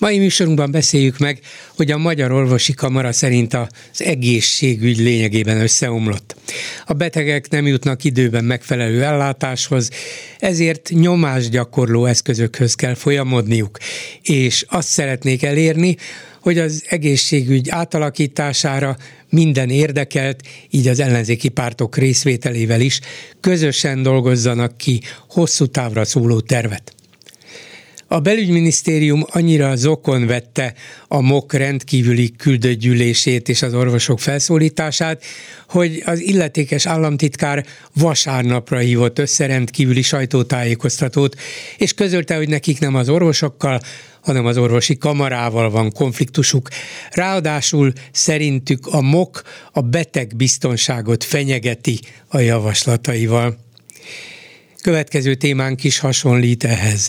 Mai műsorunkban beszéljük meg, hogy a Magyar Orvosi Kamara szerint az egészségügy lényegében összeomlott. A betegek nem jutnak időben megfelelő ellátáshoz, ezért nyomásgyakorló eszközökhöz kell folyamodniuk, és azt szeretnék elérni, hogy az egészségügy átalakítására minden érdekelt, így az ellenzéki pártok részvételével is közösen dolgozzanak ki hosszú távra szóló tervet. A belügyminisztérium annyira zokon vette a MOK rendkívüli küldőgyűlését és az orvosok felszólítását, hogy az illetékes államtitkár vasárnapra hívott össze rendkívüli sajtótájékoztatót, és közölte, hogy nekik nem az orvosokkal, hanem az orvosi kamarával van konfliktusuk. Ráadásul szerintük a MOK a beteg biztonságot fenyegeti a javaslataival. Következő témánk is hasonlít ehhez,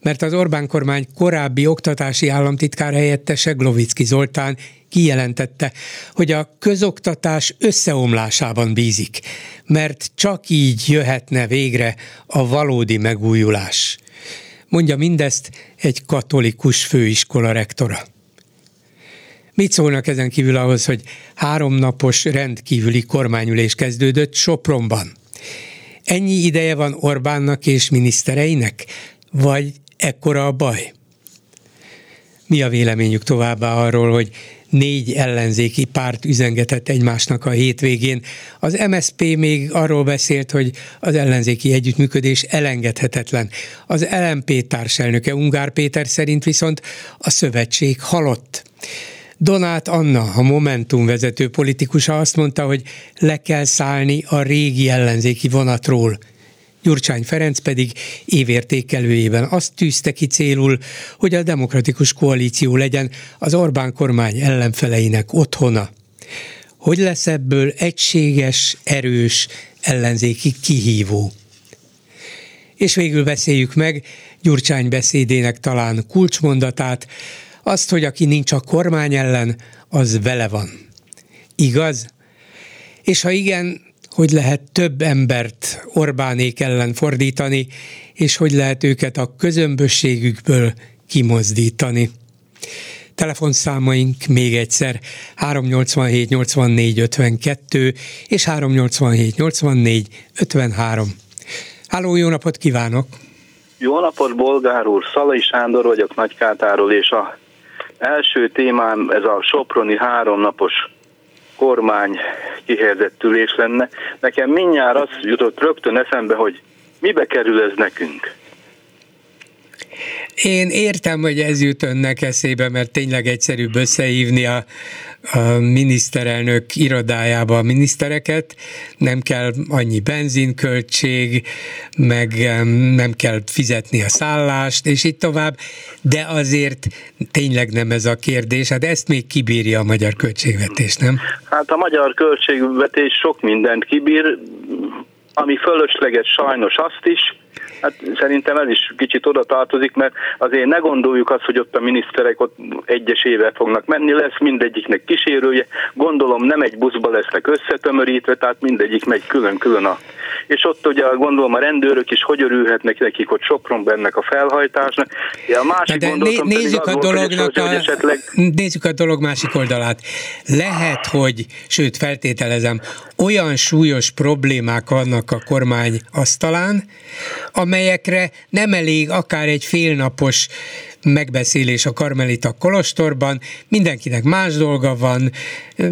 mert az Orbán kormány korábbi oktatási államtitkár helyettese Glovicki Zoltán kijelentette, hogy a közoktatás összeomlásában bízik, mert csak így jöhetne végre a valódi megújulás. Mondja mindezt egy katolikus főiskola rektora. Mit szólnak ezen kívül ahhoz, hogy háromnapos rendkívüli kormányülés kezdődött Sopronban? Ennyi ideje van Orbánnak és minisztereinek? Vagy ekkora a baj? Mi a véleményük továbbá arról, hogy négy ellenzéki párt üzengetett egymásnak a hétvégén. Az MSP még arról beszélt, hogy az ellenzéki együttműködés elengedhetetlen. Az LMP társelnöke Ungár Péter szerint viszont a szövetség halott. Donát Anna, a Momentum vezető politikusa azt mondta, hogy le kell szállni a régi ellenzéki vonatról. Gyurcsány Ferenc pedig évértékelőjében azt tűzte ki célul, hogy a demokratikus koalíció legyen az Orbán kormány ellenfeleinek otthona. Hogy lesz ebből egységes, erős, ellenzéki kihívó? És végül beszéljük meg Gyurcsány beszédének talán kulcsmondatát, azt, hogy aki nincs a kormány ellen, az vele van. Igaz? És ha igen, hogy lehet több embert Orbánék ellen fordítani, és hogy lehet őket a közömbösségükből kimozdítani. Telefonszámaink még egyszer 387 84 52 és 387 84 53. Háló, jó napot kívánok! Jó napot, Bolgár úr! Szalai Sándor vagyok Nagykátáról, és a Első témám ez a Soproni háromnapos kormány kihelyezett ülés lenne. Nekem mindjárt az jutott rögtön eszembe, hogy mibe kerül ez nekünk. Én értem, hogy ez jut önnek eszébe, mert tényleg egyszerűbb összehívni a, a miniszterelnök irodájába a minisztereket, nem kell annyi benzinköltség, meg nem kell fizetni a szállást, és így tovább, de azért tényleg nem ez a kérdés, hát ezt még kibírja a magyar költségvetés, nem? Hát a magyar költségvetés sok mindent kibír, ami fölösleges sajnos azt is, Hát szerintem ez is kicsit oda tartozik, mert azért ne gondoljuk azt, hogy ott a miniszterek ott egyes éve fognak menni, lesz mindegyiknek kísérője, gondolom nem egy buszba lesznek összetömörítve, tehát mindegyik megy külön-külön a... És ott ugye gondolom a rendőrök is hogy örülhetnek nekik, hogy Sopron bennek a felhajtásnak. Ja, a másik De né- nézzük a dolognak a, esetleg... nézzük a dolog másik oldalát. Lehet, hogy, sőt feltételezem, olyan súlyos problémák vannak a kormány asztalán, amelyekre nem elég akár egy félnapos megbeszélés a Karmelita Kolostorban, mindenkinek más dolga van,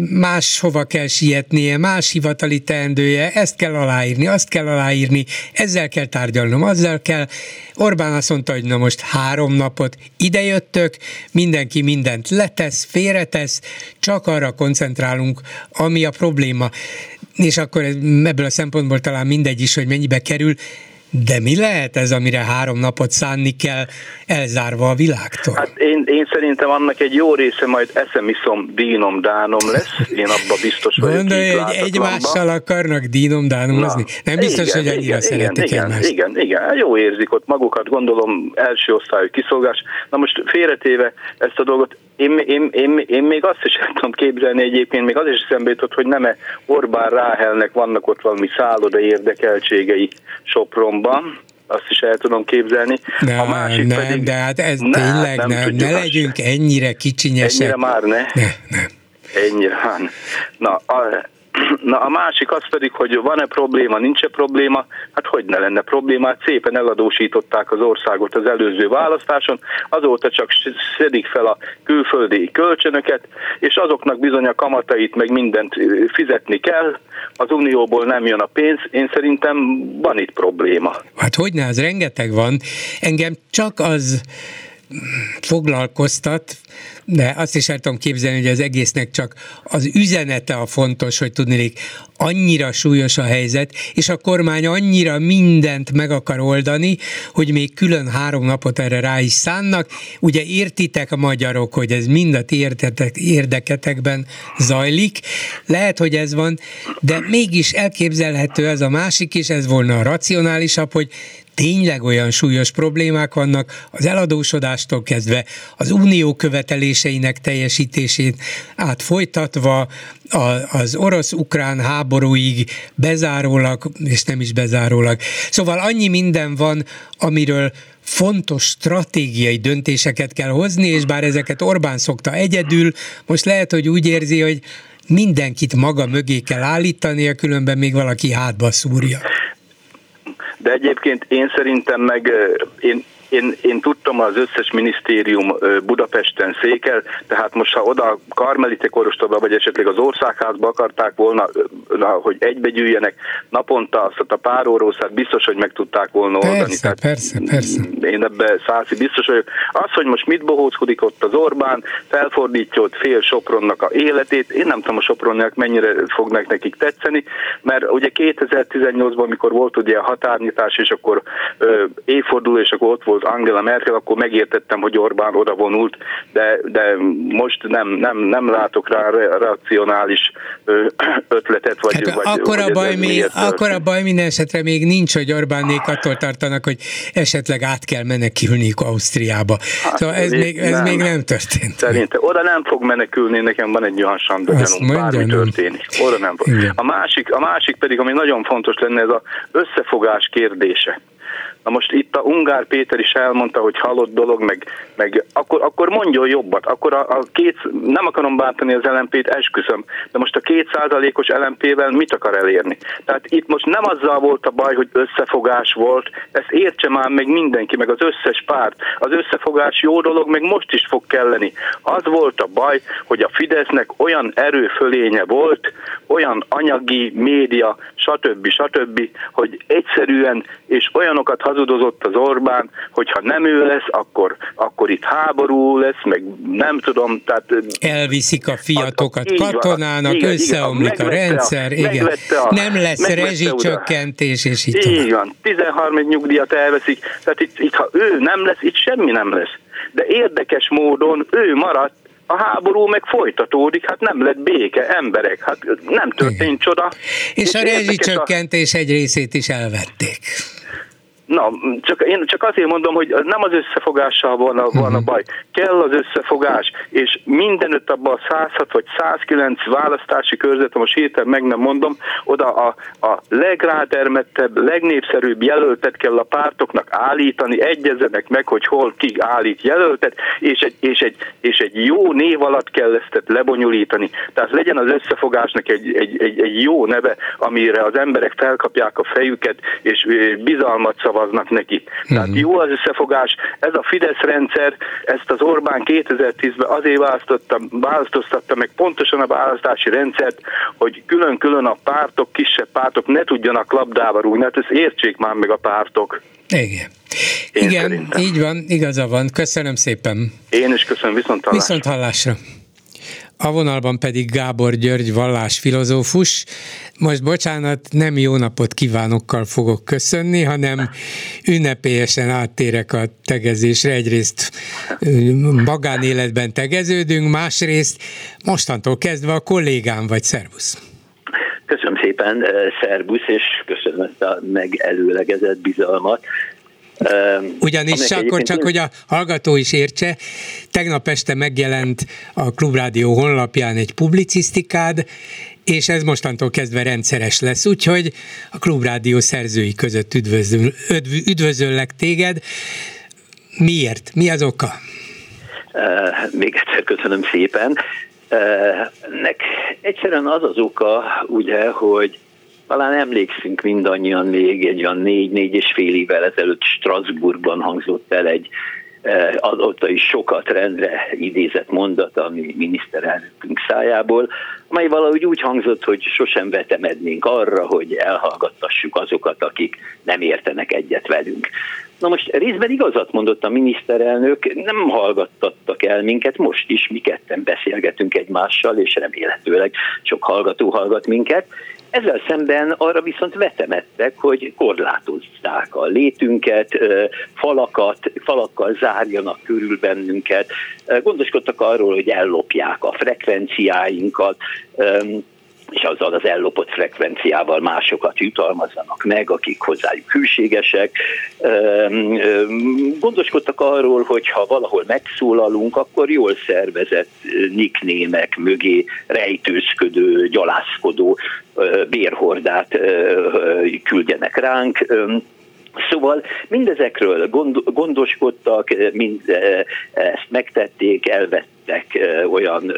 más hova kell sietnie, más hivatali teendője, ezt kell aláírni, azt kell aláírni, ezzel kell tárgyalnom, azzal kell. Orbán azt mondta, hogy na most három napot idejöttök, mindenki mindent letesz, félretesz, csak arra koncentrálunk, ami a probléma. És akkor ebből a szempontból talán mindegy is, hogy mennyibe kerül, de mi lehet ez, amire három napot szánni kell, elzárva a világtól? Hát én, én szerintem annak egy jó része majd eszem, iszom, dínom, dánom lesz. Én abba biztos vagyok. Gondolj, hogy egymással akarnak dínom, dánomozni? Nem biztos, igen, hogy annyira igen, szeretik igen, egymást. Igen, igen, jó érzik ott magukat, gondolom első osztályú kiszolgás. Na most félretéve ezt a dolgot, én, én, én, én még azt is el tudom képzelni egyébként, még az is eszembe jutott, hogy nem-e Orbán Ráhelnek vannak ott valami szálloda érdekeltségei Sopronban, azt is el tudom képzelni. De, a másik nem, pedig, de hát ez ne, tényleg nem, nem ne legyünk ennyire kicsinyesek. Ennyire már ne. ne, ne. Ennyire, hát. Na, a, Na a másik az pedig, hogy van-e probléma, nincs-e probléma, hát hogy ne lenne problémát, szépen eladósították az országot az előző választáson, azóta csak szedik fel a külföldi kölcsönöket, és azoknak bizony a kamatait meg mindent fizetni kell, az unióból nem jön a pénz, én szerintem van itt probléma. Hát hogy ne, az rengeteg van. Engem csak az foglalkoztat, de azt is el tudom képzelni, hogy az egésznek csak az üzenete a fontos, hogy tudnék, annyira súlyos a helyzet, és a kormány annyira mindent meg akar oldani, hogy még külön három napot erre rá is szánnak. Ugye értitek a magyarok, hogy ez mind a ti érdeketekben zajlik. Lehet, hogy ez van, de mégis elképzelhető ez a másik is, ez volna a racionálisabb, hogy tényleg olyan súlyos problémák vannak, az eladósodástól kezdve az unió követeléseinek teljesítését át folytatva, az orosz-ukrán háborúig bezárólag, és nem is bezárólag. Szóval annyi minden van, amiről fontos stratégiai döntéseket kell hozni, és bár ezeket Orbán szokta egyedül, most lehet, hogy úgy érzi, hogy mindenkit maga mögé kell állítania, különben még valaki hátba szúrja. De egyébként én szerintem meg, én én, én tudtam, az összes minisztérium Budapesten székel, tehát most ha oda a Karmelite Korostóba, vagy esetleg az országházba akarták volna, hogy egybegyűjjenek naponta azt a pár órószát, biztos, hogy meg tudták volna oldani. Persze, persze, persze. Én ebbe szászi biztos vagyok. Az, hogy most mit bohózkodik ott az Orbán, felfordítja ott fél Sopronnak a életét, én nem tudom a Sopronnak mennyire fognak nekik tetszeni, mert ugye 2018-ban, amikor volt ugye a határnyitás, és akkor évforduló, és akkor ott volt volt Angela Merkel, akkor megértettem, hogy Orbán oda vonult, de, de most nem, nem, nem látok rá racionális ötletet. Vagy, hát vagy, akkor, vagy a baj még, akkor a baj minden esetre még nincs, hogy Orbánék attól tartanak, hogy esetleg át kell menekülniük Ausztriába. Hát, szóval ez, még, ez nem, még nem történt. Szerintem oda nem fog menekülni, nekem van egy olyan sanda gyanúm, bármi történik. Oda nem fog. A másik, a másik pedig, ami nagyon fontos lenne, ez az összefogás kérdése. Na most itt a Ungár Péter is elmondta, hogy halott dolog, meg, meg akkor, akkor mondjon jobbat. Akkor a, a két, nem akarom bántani az LMP-t, esküszöm, de most a két százalékos LMP-vel mit akar elérni? Tehát itt most nem azzal volt a baj, hogy összefogás volt, ezt értse már meg mindenki, meg az összes párt. Az összefogás jó dolog, meg most is fog kelleni. Az volt a baj, hogy a Fidesznek olyan erőfölénye volt, olyan anyagi, média, stb. stb., hogy egyszerűen és olyanokat hazudozott az Orbán, hogyha nem ő lesz, akkor, akkor itt háború lesz, meg nem tudom, tehát... Elviszik a fiatokat a, katonának, igen, összeomlik igen, a rendszer, a, igen. A, nem lesz rezsicsökkentés, és így Így van, 13 nyugdíjat elveszik, tehát itt, itt ha ő nem lesz, itt semmi nem lesz. De érdekes módon ő maradt, a háború meg folytatódik, hát nem lett béke, emberek, hát nem történt Igen. csoda. És a rezsicsökkentés a... egy részét is elvették. Na, csak, én csak azért mondom, hogy nem az összefogással van a, van a mhm. baj. Kell az összefogás, és mindenütt abban a 106 vagy 109 választási körzet, most héten meg nem mondom, oda a, a legrádermettebb, legnépszerűbb jelöltet kell a pártoknak állítani, egyezenek meg, hogy hol ki állít jelöltet, és egy, és egy, és egy jó név alatt kell ezt lebonyolítani. Tehát legyen az összefogásnak egy, egy, egy, egy jó neve, amire az emberek felkapják a fejüket, és bizalmat szavaz szavaznak neki. Tehát uh-huh. jó az összefogás. Ez a Fidesz rendszer, ezt az Orbán 2010-ben azért választotta, választoztatta meg pontosan a választási rendszert, hogy külön-külön a pártok, kisebb pártok ne tudjanak labdába rúgni. Hát ezt értsék már meg a pártok. Igen. Én Igen, szerintem. így van, igaza van. Köszönöm szépen. Én is köszönöm, viszont hallásra. Viszont hallásra. A vonalban pedig Gábor György vallásfilozófus. Most bocsánat, nem jó napot kívánokkal fogok köszönni, hanem ünnepélyesen áttérek a tegezésre. Egyrészt magánéletben tegeződünk, másrészt mostantól kezdve a kollégám vagy, szervusz! Köszönöm szépen, szervusz, és köszönöm ezt a megelőlegezett bizalmat. Ugyanis akkor csak, hogy a hallgató is értse, tegnap este megjelent a Klubrádió honlapján egy publicisztikád, és ez mostantól kezdve rendszeres lesz, úgyhogy a Klubrádió szerzői között üdvözöl, üdvözöllek téged. Miért? Mi az oka? Uh, még egyszer köszönöm szépen. Uh, nek egyszerűen az az oka, ugye, hogy talán emlékszünk mindannyian még egy olyan négy-négy és fél évvel ezelőtt Strasbourgban hangzott el egy eh, azóta is sokat rendre idézett mondat a mi miniszterelnökünk szájából, amely valahogy úgy hangzott, hogy sosem vetemednénk arra, hogy elhallgattassuk azokat, akik nem értenek egyet velünk. Na most részben igazat mondott a miniszterelnök, nem hallgattattak el minket, most is mi ketten beszélgetünk egymással, és remélhetőleg sok hallgató hallgat minket, ezzel szemben arra viszont vetemettek, hogy korlátozzák a létünket, falakat, falakkal zárjanak körül bennünket, gondoskodtak arról, hogy ellopják a frekvenciáinkat, és azzal az ellopott frekvenciával másokat jutalmazzanak meg, akik hozzájuk hűségesek. Gondoskodtak arról, hogy ha valahol megszólalunk, akkor jól szervezett niknémek mögé rejtőzködő, gyalászkodó bérhordát küldjenek ránk. Szóval mindezekről gondoskodtak, mind ezt megtették, elvettek olyan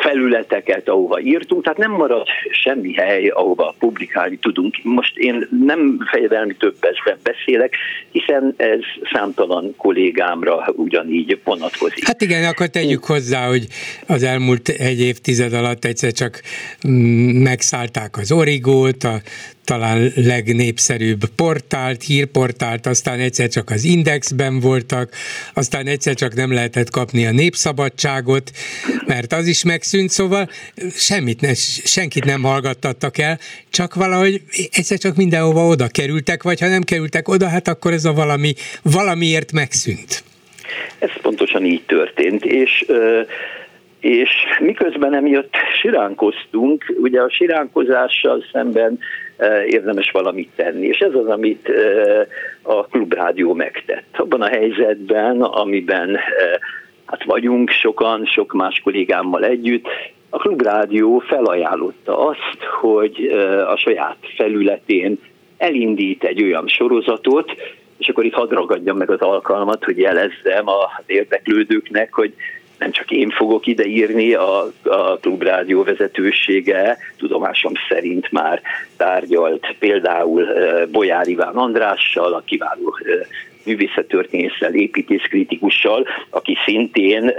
felületeket, ahova írtunk, tehát nem marad semmi hely, ahova publikálni tudunk. Most én nem fejedelmi többesben beszélek, hiszen ez számtalan kollégámra ugyanígy vonatkozik. Hát igen, akkor tegyük hozzá, hogy az elmúlt egy évtized alatt egyszer csak mm, megszállták az origót, a talán legnépszerűbb portált, hírportált, aztán egyszer csak az Indexben voltak, aztán egyszer csak nem lehetett kapni a népszabadságot, mert az is megszűnt, szóval semmit ne, senkit nem hallgattattak el, csak valahogy egyszer csak mindenhova oda kerültek, vagy ha nem kerültek oda, hát akkor ez a valami, valamiért megszűnt. Ez pontosan így történt, és és miközben emiatt siránkoztunk, ugye a siránkozással szemben érdemes valamit tenni. És ez az, amit a Klubrádió megtett. Abban a helyzetben, amiben hát vagyunk sokan, sok más kollégámmal együtt, a Klubrádió felajánlotta azt, hogy a saját felületén elindít egy olyan sorozatot, és akkor itt hadd ragadjam meg az alkalmat, hogy jelezzem az érdeklődőknek, hogy nem csak én fogok ideírni, a, a klubrádió vezetősége tudomásom szerint már tárgyalt például Bolyár Iván Andrással, a kiváló művészettörténésszel, építészkritikussal, aki szintén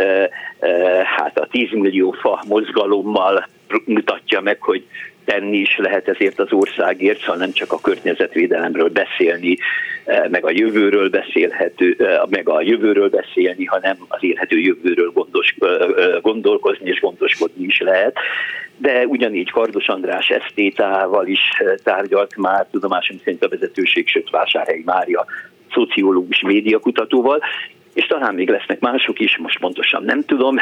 hát a 10 millió fa mozgalommal mutatja meg, hogy tenni is lehet ezért az országért, szóval nem csak a környezetvédelemről beszélni, eh, meg a jövőről beszélhető, eh, meg a jövőről beszélni, hanem az élhető jövőről gondos, eh, gondolkozni és gondoskodni is lehet. De ugyanígy Kardos András esztétával is tárgyalt már, tudomásom szerint a vezetőség, sőt Vásárhelyi Mária szociológus médiakutatóval, és talán még lesznek mások is, most pontosan nem tudom.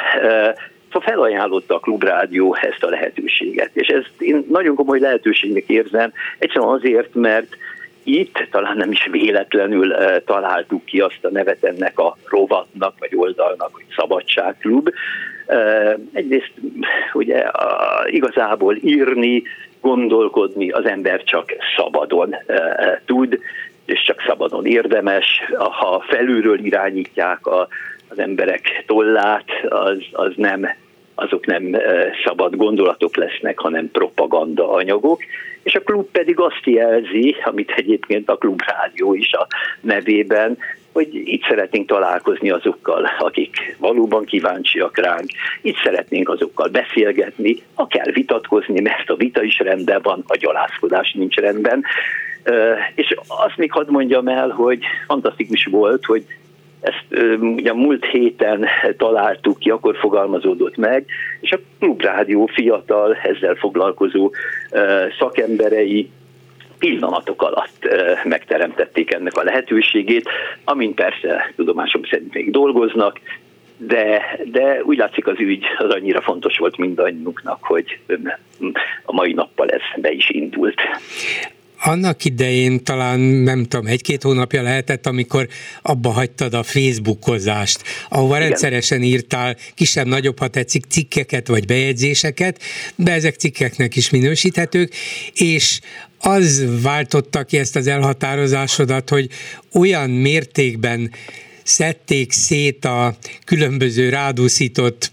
Felajánlotta a Klubrádió ezt a lehetőséget, és ezt én nagyon komoly lehetőségnek érzem, egyszerűen azért, mert itt talán nem is véletlenül találtuk ki azt a nevet ennek a rovatnak, vagy oldalnak, hogy Szabadságklub. Egyrészt ugye igazából írni, gondolkodni az ember csak szabadon tud, és csak szabadon érdemes. Ha felülről irányítják a az emberek tollát, az, az nem azok nem szabad gondolatok lesznek, hanem propaganda anyagok, és a klub pedig azt jelzi, amit egyébként a klubrádió is a nevében, hogy itt szeretnénk találkozni azokkal, akik valóban kíváncsiak ránk, itt szeretnénk azokkal beszélgetni, ha kell vitatkozni, mert a vita is rendben van, a gyalászkodás nincs rendben. És azt még hadd mondjam el, hogy fantasztikus volt, hogy ezt ugye múlt héten találtuk ki, akkor fogalmazódott meg, és a Klubrádió fiatal, ezzel foglalkozó szakemberei pillanatok alatt megteremtették ennek a lehetőségét, amin persze tudomásom szerint még dolgoznak, de, de úgy látszik az ügy az annyira fontos volt mindannyiunknak, hogy a mai nappal ez be is indult annak idején talán nem tudom, egy-két hónapja lehetett, amikor abba hagytad a Facebookozást, ahova Igen. rendszeresen írtál kisebb-nagyobb, ha tetszik, cikkeket vagy bejegyzéseket, de ezek cikkeknek is minősíthetők, és az váltotta ki ezt az elhatározásodat, hogy olyan mértékben szedték szét a különböző rádúszított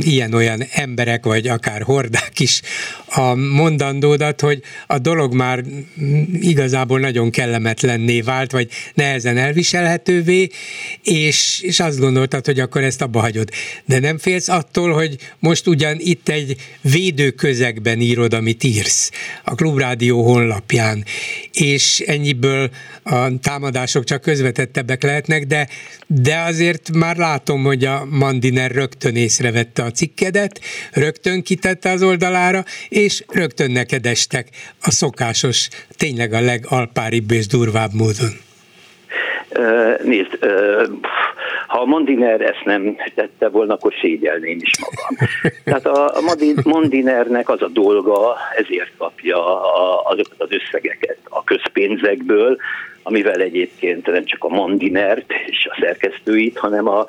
ilyen-olyan emberek, vagy akár hordák is a mondandódat, hogy a dolog már igazából nagyon kellemetlenné vált, vagy nehezen elviselhetővé, és, és azt gondoltad, hogy akkor ezt abba hagyod. De nem félsz attól, hogy most ugyan itt egy védőközegben írod, amit írsz, a Klubrádió honlapján, és ennyiből a támadások csak közvetettebbek lehetnek, de, de azért már látom, hogy a Mandiner rögtön észrevette a cikkedet, rögtön kitette az oldalára, és rögtön neked estek a szokásos, tényleg a legalpáribb és durvább módon. Nézd, ha a Mondiner ezt nem tette volna, akkor szégyelném is magam. Tehát a Mondinernek az a dolga, ezért kapja azokat az összegeket a közpénzekből, amivel egyébként nem csak a Mandinert és a szerkesztőit, hanem a,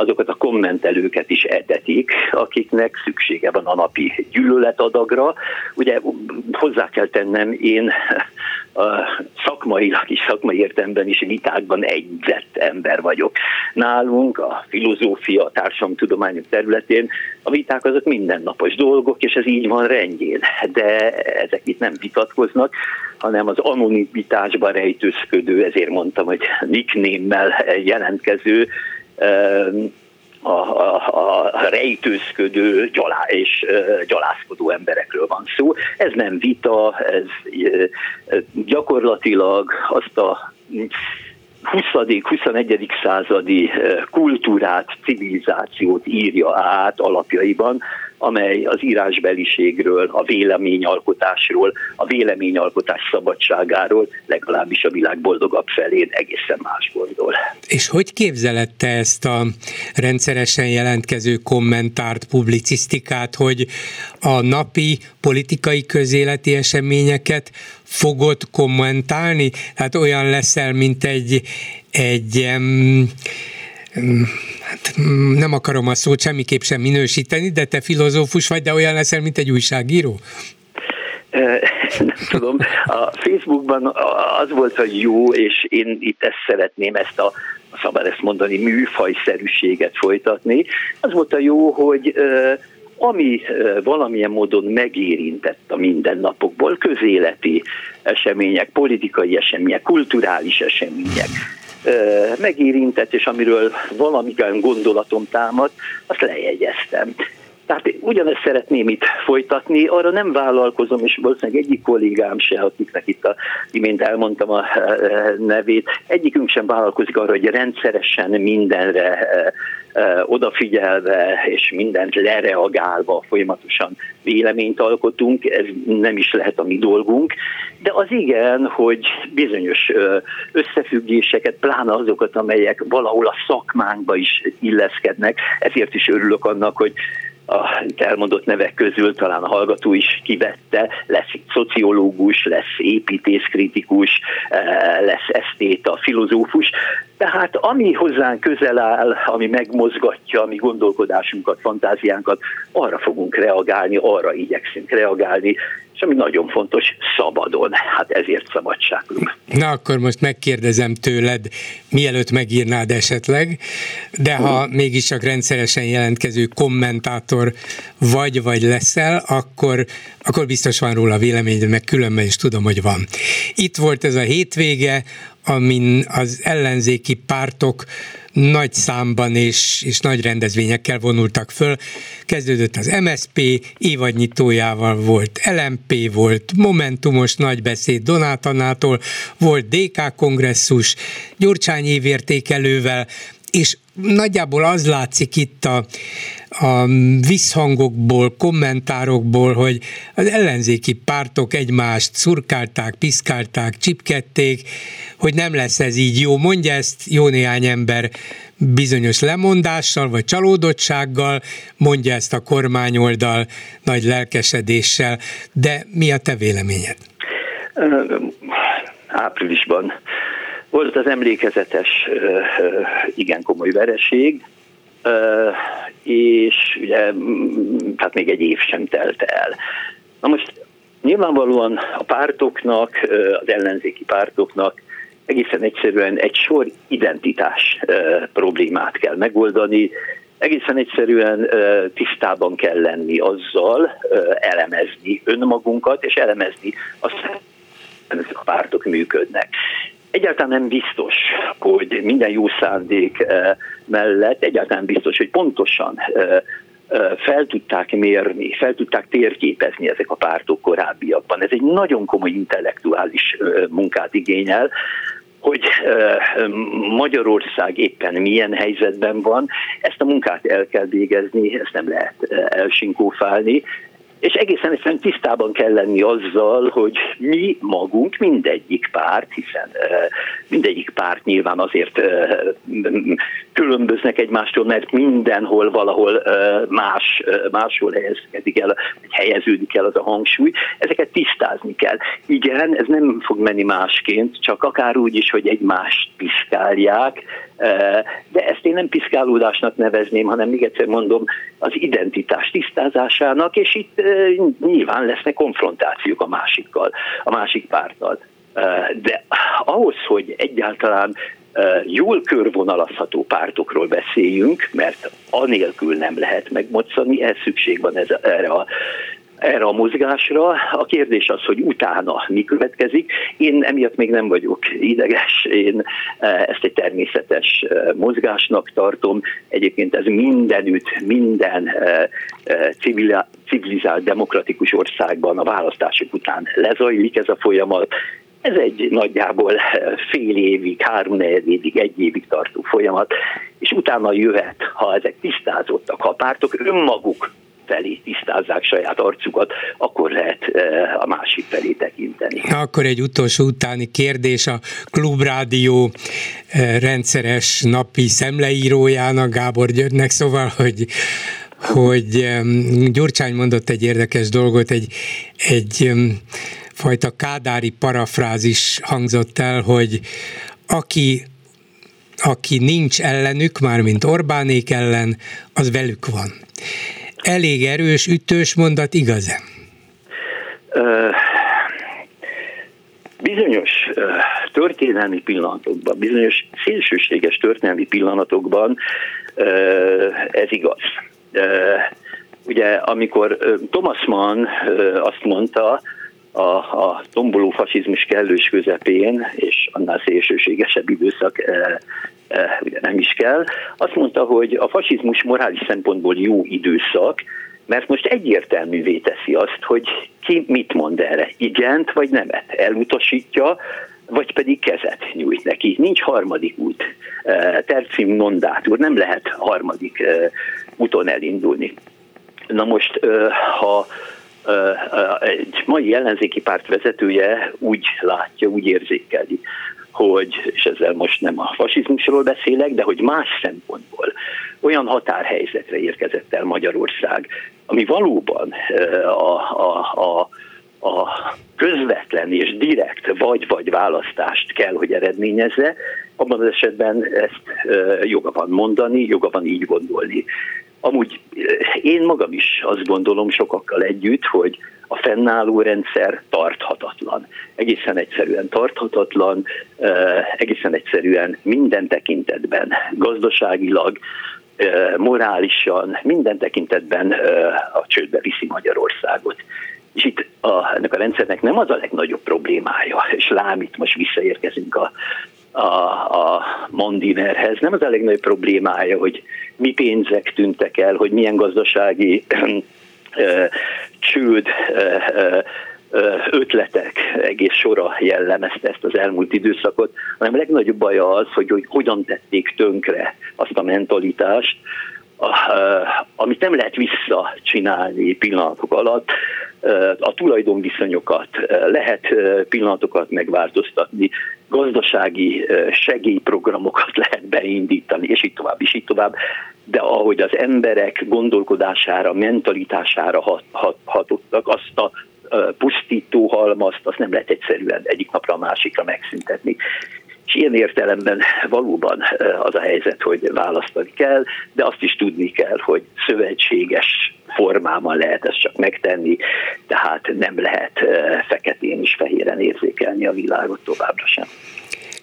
azokat a kommentelőket is etetik, akiknek szüksége van a napi gyűlöletadagra. Ugye hozzá kell tennem, én a szakmailag is, szakmai értemben is vitákban egyzett ember vagyok. Nálunk a filozófia, a társadalomtudományok területén a viták azok mindennapos dolgok, és ez így van rendjén. De ezek itt nem vitatkoznak, hanem az anonimitásban rejtőzködő, ezért mondtam, hogy nickname-mel jelentkező a, a, a rejtőzködő gyalá, és gyalászkodó emberekről van szó. Ez nem vita, ez gyakorlatilag azt a 20.-21. századi kultúrát, civilizációt írja át alapjaiban, amely az írásbeliségről, a véleményalkotásról, a véleményalkotás szabadságáról, legalábbis a világ boldogabb felén egészen más gondol. És hogy képzelette ezt a rendszeresen jelentkező kommentárt, publicisztikát, hogy a napi politikai közéleti eseményeket fogod kommentálni? Hát olyan leszel, mint egy, egy um, hát nem akarom a szót semmiképp sem minősíteni, de te filozófus vagy, de olyan leszel, mint egy újságíró? nem tudom, a Facebookban az volt a jó, és én itt ezt szeretném, ezt a szabad ezt mondani, műfajszerűséget folytatni. Az volt a jó, hogy ami valamilyen módon megérintett a mindennapokból, közéleti események, politikai események, kulturális események, megérintett, és amiről valamikor gondolatom támad, azt lejegyeztem. Tehát ugyanezt szeretném itt folytatni, arra nem vállalkozom, és valószínűleg egyik kollégám se, akiknek itt a, imént elmondtam a nevét, egyikünk sem vállalkozik arra, hogy rendszeresen mindenre odafigyelve és mindent lereagálva folyamatosan véleményt alkotunk, ez nem is lehet a mi dolgunk, de az igen, hogy bizonyos összefüggéseket, pláne azokat, amelyek valahol a szakmánkba is illeszkednek, ezért is örülök annak, hogy a elmondott nevek közül talán a hallgató is kivette, lesz szociológus, lesz építészkritikus, eh, lesz esztéta, filozófus. Tehát ami hozzánk közel áll, ami megmozgatja a mi gondolkodásunkat, fantáziánkat, arra fogunk reagálni, arra igyekszünk reagálni, és ami nagyon fontos, szabadon. Hát ezért szabadságklub. Na akkor most megkérdezem tőled, mielőtt megírnád esetleg, de ha uh. mégiscsak rendszeresen jelentkező kommentátor vagy, vagy leszel, akkor, akkor biztos van róla véleményed, meg különben is tudom, hogy van. Itt volt ez a hétvége, amin az ellenzéki pártok nagy számban és, és nagy rendezvényekkel vonultak föl. Kezdődött az MSP, évadnyitójával volt LMP, volt Momentumos nagybeszéd Donátanától, volt DK kongresszus, Gyurcsány évértékelővel, és nagyjából az látszik itt a, a visszhangokból, kommentárokból, hogy az ellenzéki pártok egymást szurkálták, piszkálták, csipkedték, hogy nem lesz ez így jó. Mondja ezt jó néhány ember bizonyos lemondással vagy csalódottsággal, mondja ezt a kormányoldal nagy lelkesedéssel, de mi a te véleményed? Áprilisban volt az emlékezetes, igen komoly vereség, és ugye hát még egy év sem telt el. Na most nyilvánvalóan a pártoknak, az ellenzéki pártoknak egészen egyszerűen egy sor identitás problémát kell megoldani, egészen egyszerűen tisztában kell lenni azzal, elemezni önmagunkat, és elemezni azt, hogy a pártok működnek. Egyáltalán nem biztos, hogy minden jó szándék mellett egyáltalán biztos, hogy pontosan fel tudták mérni, fel tudták térképezni ezek a pártok korábbiakban. Ez egy nagyon komoly intellektuális munkát igényel, hogy Magyarország éppen milyen helyzetben van, ezt a munkát el kell végezni, ezt nem lehet elsinkófálni, és egészen egyszerűen tisztában kell lenni azzal, hogy mi magunk, mindegyik párt, hiszen mindegyik párt nyilván azért különböznek egymástól, mert mindenhol valahol más, máshol helyezkedik el, vagy helyeződik el az a hangsúly, ezeket tisztázni kell. Igen, ez nem fog menni másként, csak akár úgy is, hogy egymást piszkálják, de ezt én nem piszkálódásnak nevezném, hanem még egyszer mondom, az identitás tisztázásának, és itt nyilván lesznek konfrontációk a másikkal, a másik párttal. De ahhoz, hogy egyáltalán jól körvonalazható pártokról beszéljünk, mert anélkül nem lehet megmoczani, ez szükség van ez, erre a erre a mozgásra. A kérdés az, hogy utána mi következik. Én emiatt még nem vagyok ideges, én ezt egy természetes mozgásnak tartom. Egyébként ez mindenütt, minden civilizált, demokratikus országban a választások után lezajlik ez a folyamat. Ez egy nagyjából fél évig, három évig, egy évig tartó folyamat, és utána jöhet, ha ezek tisztázottak, ha a pártok önmaguk felé tisztázzák saját arcukat, akkor lehet a másik felé tekinteni. Akkor egy utolsó utáni kérdés a Klubrádió rendszeres napi szemleírójának, Gábor Györgynek, szóval, hogy hogy Gyurcsány mondott egy érdekes dolgot, egy, egy fajta kádári parafrázis hangzott el, hogy aki aki nincs ellenük, mármint Orbánék ellen, az velük van. Elég erős, ütős mondat, igaz-e? Bizonyos történelmi pillanatokban, bizonyos szélsőséges történelmi pillanatokban ez igaz. Ugye amikor Thomas Mann azt mondta, a, a tomboló fasizmus kellős közepén, és annál szélsőségesebb időszak ugye nem is kell, azt mondta, hogy a fasizmus morális szempontból jó időszak, mert most egyértelművé teszi azt, hogy ki mit mond erre, igent vagy nemet, elutasítja, vagy pedig kezet nyújt neki. Nincs harmadik út. Tercim mondátul, nem lehet harmadik úton elindulni. Na most, ha egy mai ellenzéki párt vezetője úgy látja, úgy érzékeli, hogy, és ezzel most nem a fasizmusról beszélek, de hogy más szempontból olyan határhelyzetre érkezett el Magyarország, ami valóban a, a, a, a közvetlen és direkt vagy-vagy választást kell, hogy eredményezze, abban az esetben ezt joga van mondani, joga van így gondolni. Amúgy eh, én magam is azt gondolom sokakkal együtt, hogy a fennálló rendszer tarthatatlan. Egészen egyszerűen tarthatatlan, egészen egyszerűen minden tekintetben, gazdaságilag, morálisan, minden tekintetben a csődbe viszi Magyarországot. És itt a, ennek a rendszernek nem az a legnagyobb problémája, és lám itt most visszaérkezünk a a, a Mondinerhez. Nem az a legnagyobb problémája, hogy mi pénzek tűntek el, hogy milyen gazdasági csőd ötletek egész sora jellemezte ezt az elmúlt időszakot, hanem a legnagyobb baja az, hogy, hogy hogyan tették tönkre azt a mentalitást, amit nem lehet visszacsinálni pillanatok alatt, a tulajdonviszonyokat lehet pillanatokat megváltoztatni, gazdasági segélyprogramokat lehet beindítani, és így tovább, és így tovább, de ahogy az emberek gondolkodására, mentalitására hat, hat, hatottak, azt a pusztító halmazt, azt nem lehet egyszerűen egyik napra a másikra megszüntetni. És ilyen értelemben valóban az a helyzet, hogy választani kell, de azt is tudni kell, hogy szövetséges formában lehet ezt csak megtenni, tehát nem lehet feketén és fehéren érzékelni a világot továbbra sem.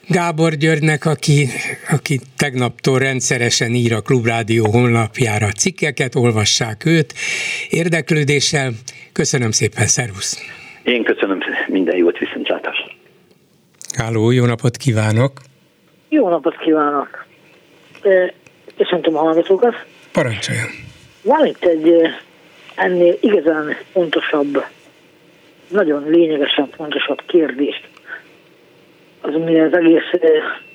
Gábor Györgynek, aki, aki tegnaptól rendszeresen ír a Klubrádió honlapjára cikkeket, olvassák őt érdeklődéssel. Köszönöm szépen, szervusz! Én köszönöm, minden jót, viszontlátásra! Háló, jó napot kívánok! Jó napot kívánok! Köszöntöm a hallgatókat! Parancsoljon! Van itt egy ennél igazán fontosabb, nagyon lényegesen fontosabb kérdést, az, ami az egész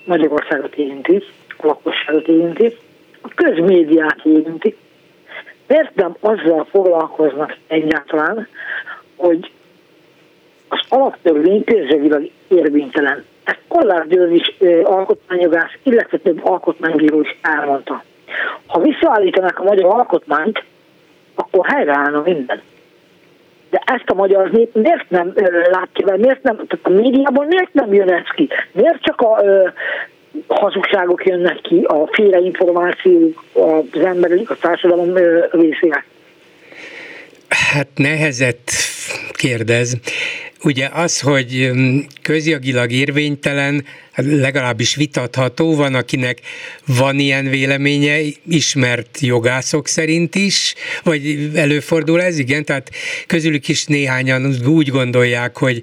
Magyarországot érinti, a lakosságot érinti, a közmédiát érinti. Miért nem azzal foglalkoznak egyáltalán, hogy az alaptörvény közövileg érvénytelen. Ezt Kollár György is alkotmányjogász, illetve több alkotmánybíró is elmondta. Ha visszaállítanák a magyar alkotmányt, akkor helyreállna minden. De ezt a magyar nép miért nem látja be, miért nem, tehát a médiában miért nem jön ez ki? Miért csak a ö, hazugságok jönnek ki, a félreinformációk az emberek, a társadalom részére? Hát nehezet kérdez. Ugye az, hogy közjogilag érvénytelen, hát legalábbis vitatható, van, akinek van ilyen véleménye, ismert jogászok szerint is, vagy előfordul ez, igen, tehát közülük is néhányan úgy gondolják, hogy,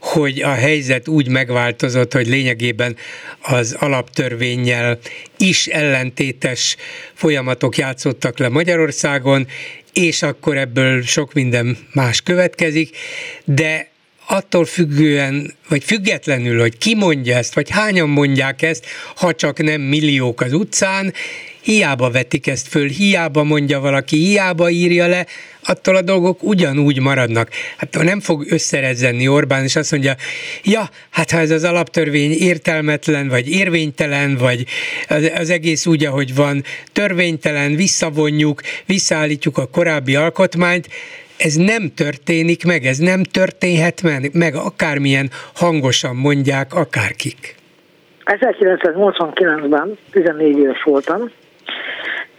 hogy a helyzet úgy megváltozott, hogy lényegében az alaptörvényel is ellentétes folyamatok játszottak le Magyarországon, és akkor ebből sok minden más következik, de attól függően, vagy függetlenül, hogy ki mondja ezt, vagy hányan mondják ezt, ha csak nem milliók az utcán, hiába vetik ezt föl, hiába mondja valaki, hiába írja le, attól a dolgok ugyanúgy maradnak. Hát nem fog összerezzenni Orbán, és azt mondja, ja, hát ha ez az alaptörvény értelmetlen, vagy érvénytelen, vagy az, az egész úgy, ahogy van, törvénytelen, visszavonjuk, visszaállítjuk a korábbi alkotmányt, ez nem történik meg, ez nem történhet meg, akármilyen hangosan mondják akárkik. 1989-ben 14 éves voltam,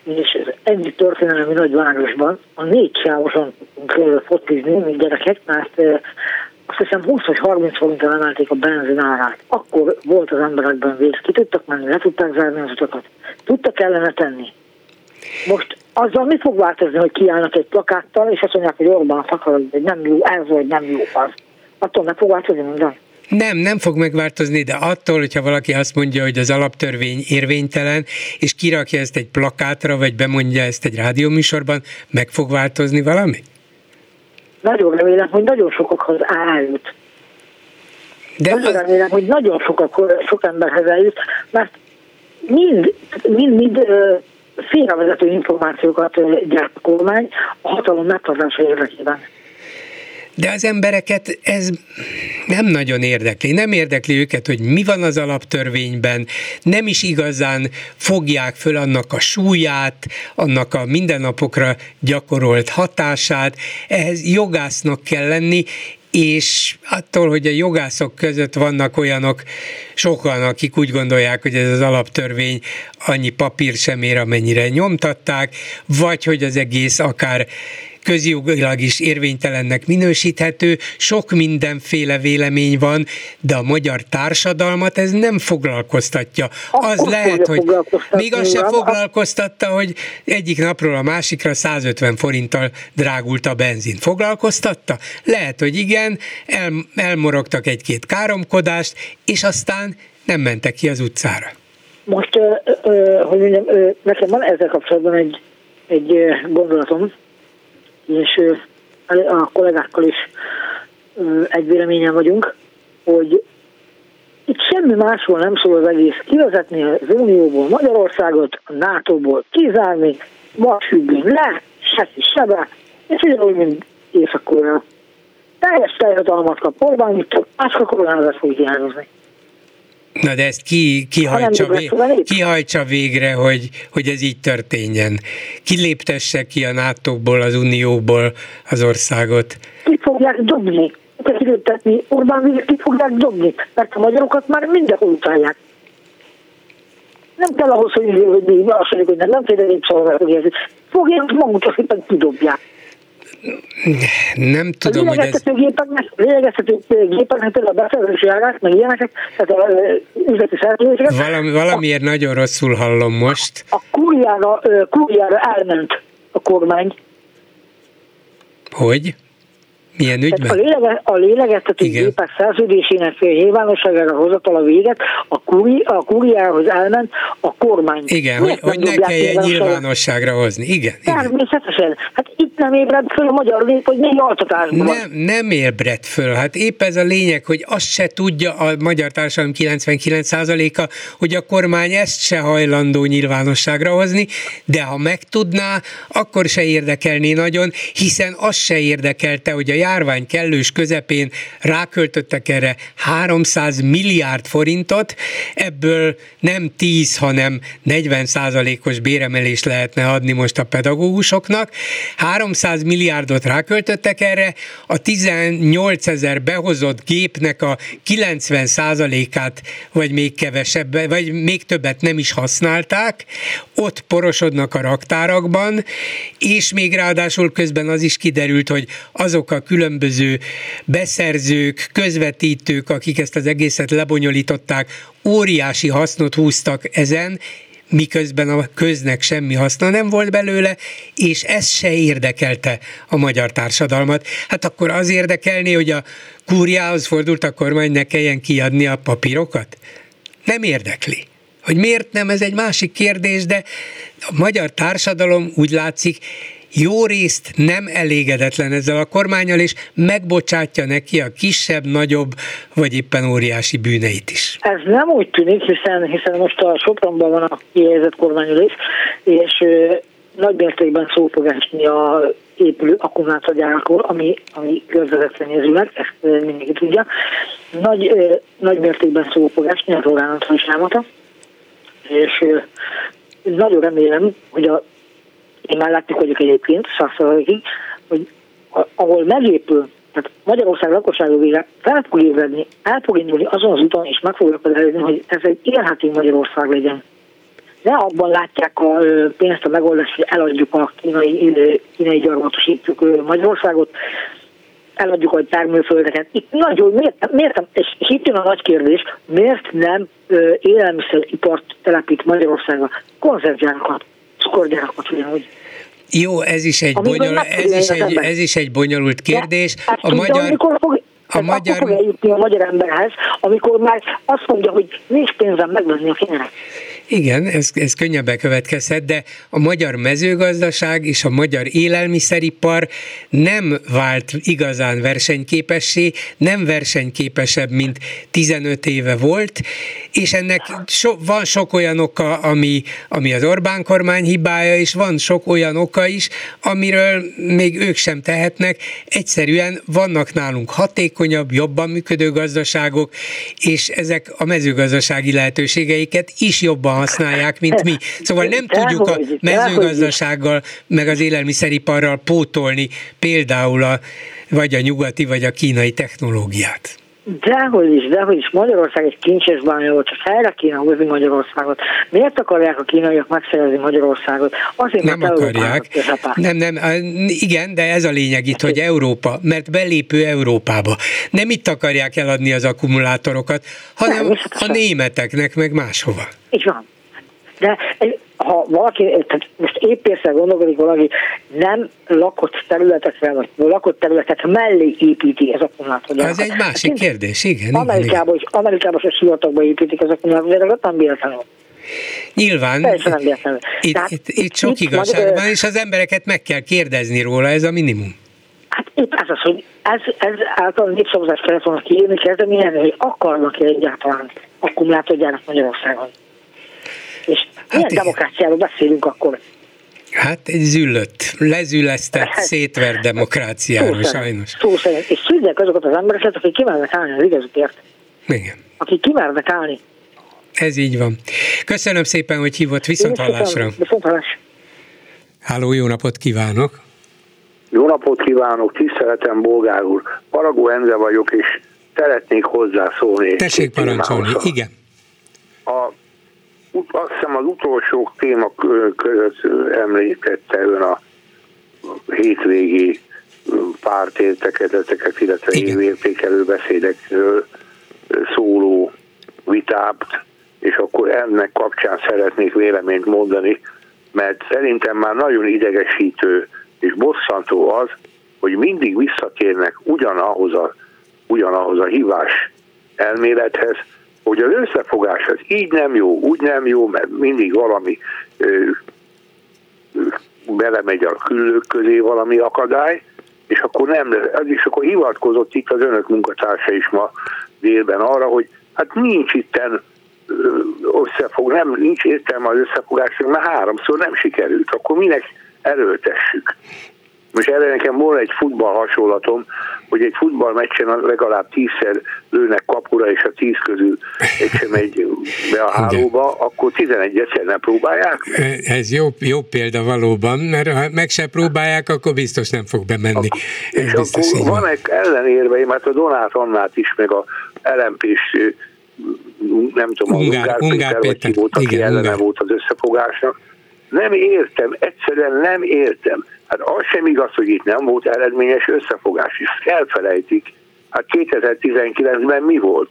és egyik történelmi nagyvárosban a négy sávoson tudtunk fotizni, mint gyerekek, mert azt hiszem 20 vagy 30 forintra emelték a benzin árát. Akkor volt az emberekben vész, ki tudtak menni, le tudták zárni az utakat. Tudtak kellene tenni. Most azzal mi fog változni, hogy kiállnak egy plakáttal, és azt mondják, hogy Orbán fakar, hogy nem jó ez, vagy nem jó az. Attól meg fog változni minden. Nem, nem fog megváltozni, de attól, hogyha valaki azt mondja, hogy az alaptörvény érvénytelen, és kirakja ezt egy plakátra, vagy bemondja ezt egy rádióműsorban, meg fog változni valami? Nagyon remélem, hogy nagyon sokakhoz eljut. De nagyon remélem, hogy nagyon sokak, sok emberhez eljut, mert mind, mind, mind félrevezető információkat gyárt a kormány a hatalom megtartása érdekében. De az embereket ez nem nagyon érdekli. Nem érdekli őket, hogy mi van az alaptörvényben, nem is igazán fogják föl annak a súlyát, annak a mindennapokra gyakorolt hatását. Ehhez jogásznak kell lenni, és attól, hogy a jogászok között vannak olyanok, sokan, akik úgy gondolják, hogy ez az alaptörvény annyi papír sem ér, amennyire nyomtatták, vagy hogy az egész akár közjogilag is érvénytelennek minősíthető, sok mindenféle vélemény van, de a magyar társadalmat ez nem foglalkoztatja. Az Akkor lehet, hogy még az se foglalkoztatta, hogy egyik napról a másikra 150 forinttal drágult a benzin. Foglalkoztatta? Lehet, hogy igen, el, elmorogtak egy-két káromkodást, és aztán nem mentek ki az utcára. Most, hogy mondjam, nekem van ezzel kapcsolatban egy, egy gondolatom, és a kollégákkal is egy véleményen vagyunk, hogy itt semmi másról nem szól az egész. Kivezetni az Unióból Magyarországot, a NATO-ból kizárni, vasfüggöny le, sesi sebe, és ugyanúgy, mint Észak-Korea. Teljes teljhatalmat kap Orbán más a koronázat fog hiányozni. Na de ezt ki, kihajtsa, vé, kihajtsa végre, hogy, hogy ez így történjen. Kiléptesse ki a NATO-ból, az Unióból az országot. Ki fogják dobni? Kiléptetni Orbán Viktor ki fogják dobni, mert a magyarokat már mindenhol utálják. Nem kell ahhoz, hogy, hogy mi azt mondjuk, hogy nem, nem fél népszavazás, hogy fogják magukat, hogy kidobják. Nem tudom, hogy ez... Gépeknek, lélegeztető gépeknek a beszerzési ágák, meg ilyeneket, tehát a üzleti szerződéseket. Valami, valamiért a, nagyon rosszul hallom most. A kúriára, kúriára elment a kormány. Hogy? Milyen ügyben? A, lélege, a lélegeztető Igen. gépek szerződésének nyilvánosságára a véget, a, kúri, a kúriához elment a kormány. Igen, Miért hogy, hogy ne kelljen nyilvánosságra hozni. Igen. Természetesen. Hát itt nem ébred föl a magyar nép, hogy mi altatásban Nem, nem ébred föl. Hát épp ez a lényeg, hogy azt se tudja a magyar társadalom 99%-a, hogy a kormány ezt se hajlandó nyilvánosságra hozni, de ha megtudná, akkor se érdekelné nagyon, hiszen az se érdekelte, hogy a járvány kellős közepén ráköltöttek erre 300 milliárd forintot, ebből nem 10, hanem 40 százalékos béremelést lehetne adni most a pedagógusoknak. 300 milliárdot ráköltöttek erre, a 18 ezer behozott gépnek a 90 százalékát, vagy még kevesebb, vagy még többet nem is használták, ott porosodnak a raktárakban, és még ráadásul közben az is kiderült, hogy azok a különböző beszerzők, közvetítők, akik ezt az egészet lebonyolították, óriási hasznot húztak ezen, miközben a köznek semmi haszna nem volt belőle, és ez se érdekelte a magyar társadalmat. Hát akkor az érdekelné, hogy a kúriához fordult a kormány, ne kelljen kiadni a papírokat? Nem érdekli. Hogy miért nem, ez egy másik kérdés, de a magyar társadalom úgy látszik jó részt nem elégedetlen ezzel a kormányal, és megbocsátja neki a kisebb, nagyobb, vagy éppen óriási bűneit is. Ez nem úgy tűnik, hiszen, hiszen most a Sopronban van a kihelyezett kormányülés, és nagy mértékben szó fog esni a épülő akkumulátorgyárakról, ami, ami környezetszennyezőnek, ezt mindenki tudja. Nagy, nagy mértékben szó fog esni, az elmondta, és nagyon remélem, hogy a én láttuk vagyok egyébként, százszerzalékig, hogy ahol megépül, tehát Magyarország lakossága végre fel fog ébredni, el fog indulni azon az úton, és meg fogja elérni, hogy ez egy élhető Magyarország legyen. Ne abban látják a pénzt a megoldást, hogy eladjuk a kínai, kínai gyarmatosítjuk Magyarországot, eladjuk a termőföldeket. Itt nagyon, miért, miért és itt jön a nagy kérdés, miért nem élelmiszeripart telepít Magyarországra konzervgyárakat, cukorgyárakat ugyanúgy. Jó, ez is egy, bonyol, ez is egy, ez is egy bonyolult kérdés. De, a magyar... Amikor fog, a magyar... fog eljutni a magyar emberhez, amikor már azt mondja, hogy nincs pénzem megvenni a kényelmet. Igen, ez, ez könnyebben következhet, de a magyar mezőgazdaság és a magyar élelmiszeripar nem vált igazán versenyképessé, nem versenyképesebb, mint 15 éve volt, és ennek so, van sok olyan oka, ami, ami az Orbán kormány hibája, és van sok olyan oka is, amiről még ők sem tehetnek. Egyszerűen vannak nálunk hatékonyabb, jobban működő gazdaságok, és ezek a mezőgazdasági lehetőségeiket is jobban használják, mint mi. Szóval nem tudjuk a mezőgazdasággal, meg az élelmiszeriparral pótolni például a, vagy a nyugati, vagy a kínai technológiát. Dehogy is, dehogy is. Magyarország egy kincses bánya volt, csak helyre kéne hozni Magyarországot. Miért akarják a kínaiak megszerezni Magyarországot? Azért, nem akarják. Nem, nem, igen, de ez a lényeg itt, hogy Európa, mert belépő Európába. Nem itt akarják eladni az akkumulátorokat, hanem a németeknek, meg máshova. Így van. De ha valaki, tehát most épp észre gondolkodik valaki, nem lakott területekre, vagy lakott területek mellé építi ez akkumulátor. Ez egy másik kérdés, igen. Amerikában is, Amerikában is sivatagban építik ez akkumulátorokat, nem véletlenül. Nyilván, nem itt, itt, itt sok itt igazság van, és az embereket meg kell kérdezni róla, ez a minimum. Hát itt az az, hogy ez, ez által népszavazást kellett volna kiírni, kezdeményezni, hogy akarnak-e egyáltalán akkumulátorgyárat Magyarországon. És hát milyen igen. demokráciáról beszélünk akkor? Hát egy züllött, lezülesztett, hát, szétvert demokráciáról sajnos. Szó szerint. És szűznek azokat az embereket, akik kimernek állni az igazukért. Igen. Akik kimernek állni. Ez így van. Köszönöm szépen, hogy hívott viszont hallásra. Viszont hallás. Háló, jó napot kívánok! Jó napot kívánok, tiszteletem Bolgár úr. Paragó Endre vagyok, és szeretnék hozzászólni. Tessék parancsolni, igen. A, azt hiszem az utolsó téma között említette ön a hétvégi pártértekezeteket, illetve évértékelő beszédekről szóló vitát, és akkor ennek kapcsán szeretnék véleményt mondani, mert szerintem már nagyon idegesítő és bosszantó az, hogy mindig visszatérnek ugyanahoz a, ugyanahoz a hívás elmélethez, hogy az összefogás az így nem jó, úgy nem jó, mert mindig valami ö, ö, belemegy a küllők közé valami akadály, és akkor nem, és akkor hivatkozott itt az önök munkatársa is ma délben arra, hogy hát nincs itten összefog, nem, nincs értelme az összefogásnak, mert háromszor nem sikerült, akkor minek erőltessük. Most erre nekem volna egy futball hasonlatom, hogy egy futballmeccsen legalább tízszer lőnek kapura, és a tíz közül egy sem megy be a hálóba, akkor 11 egyszer nem próbálják. Ez jó, jó példa valóban, mert ha meg se próbálják, akkor biztos nem fog bemenni. Ez és akkor van egy ellenérve, mert a Donát Annát is, meg a lmp nem tudom, Ungár, a Ungár, Péter, Péter, vagy ki volt, aki ellene volt az összefogásnak, nem értem, egyszerűen nem értem. Hát az sem igaz, hogy itt nem volt eredményes összefogás, és elfelejtik. Hát 2019-ben mi volt?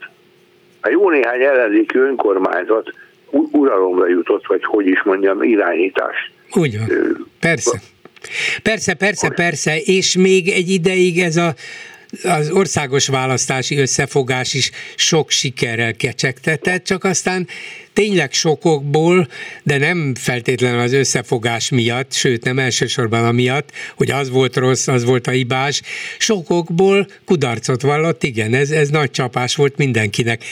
Hát jó néhány ellenzéki önkormányzat uralomra jutott, vagy hogy is mondjam, irányítás. Úgy van, persze. Persze, persze, persze, és még egy ideig ez a az országos választási összefogás is sok sikerrel kecsegtetett, csak aztán tényleg sokokból, de nem feltétlenül az összefogás miatt, sőt nem elsősorban amiatt, hogy az volt rossz, az volt a hibás, sokokból kudarcot vallott, igen, ez, ez nagy csapás volt mindenkinek.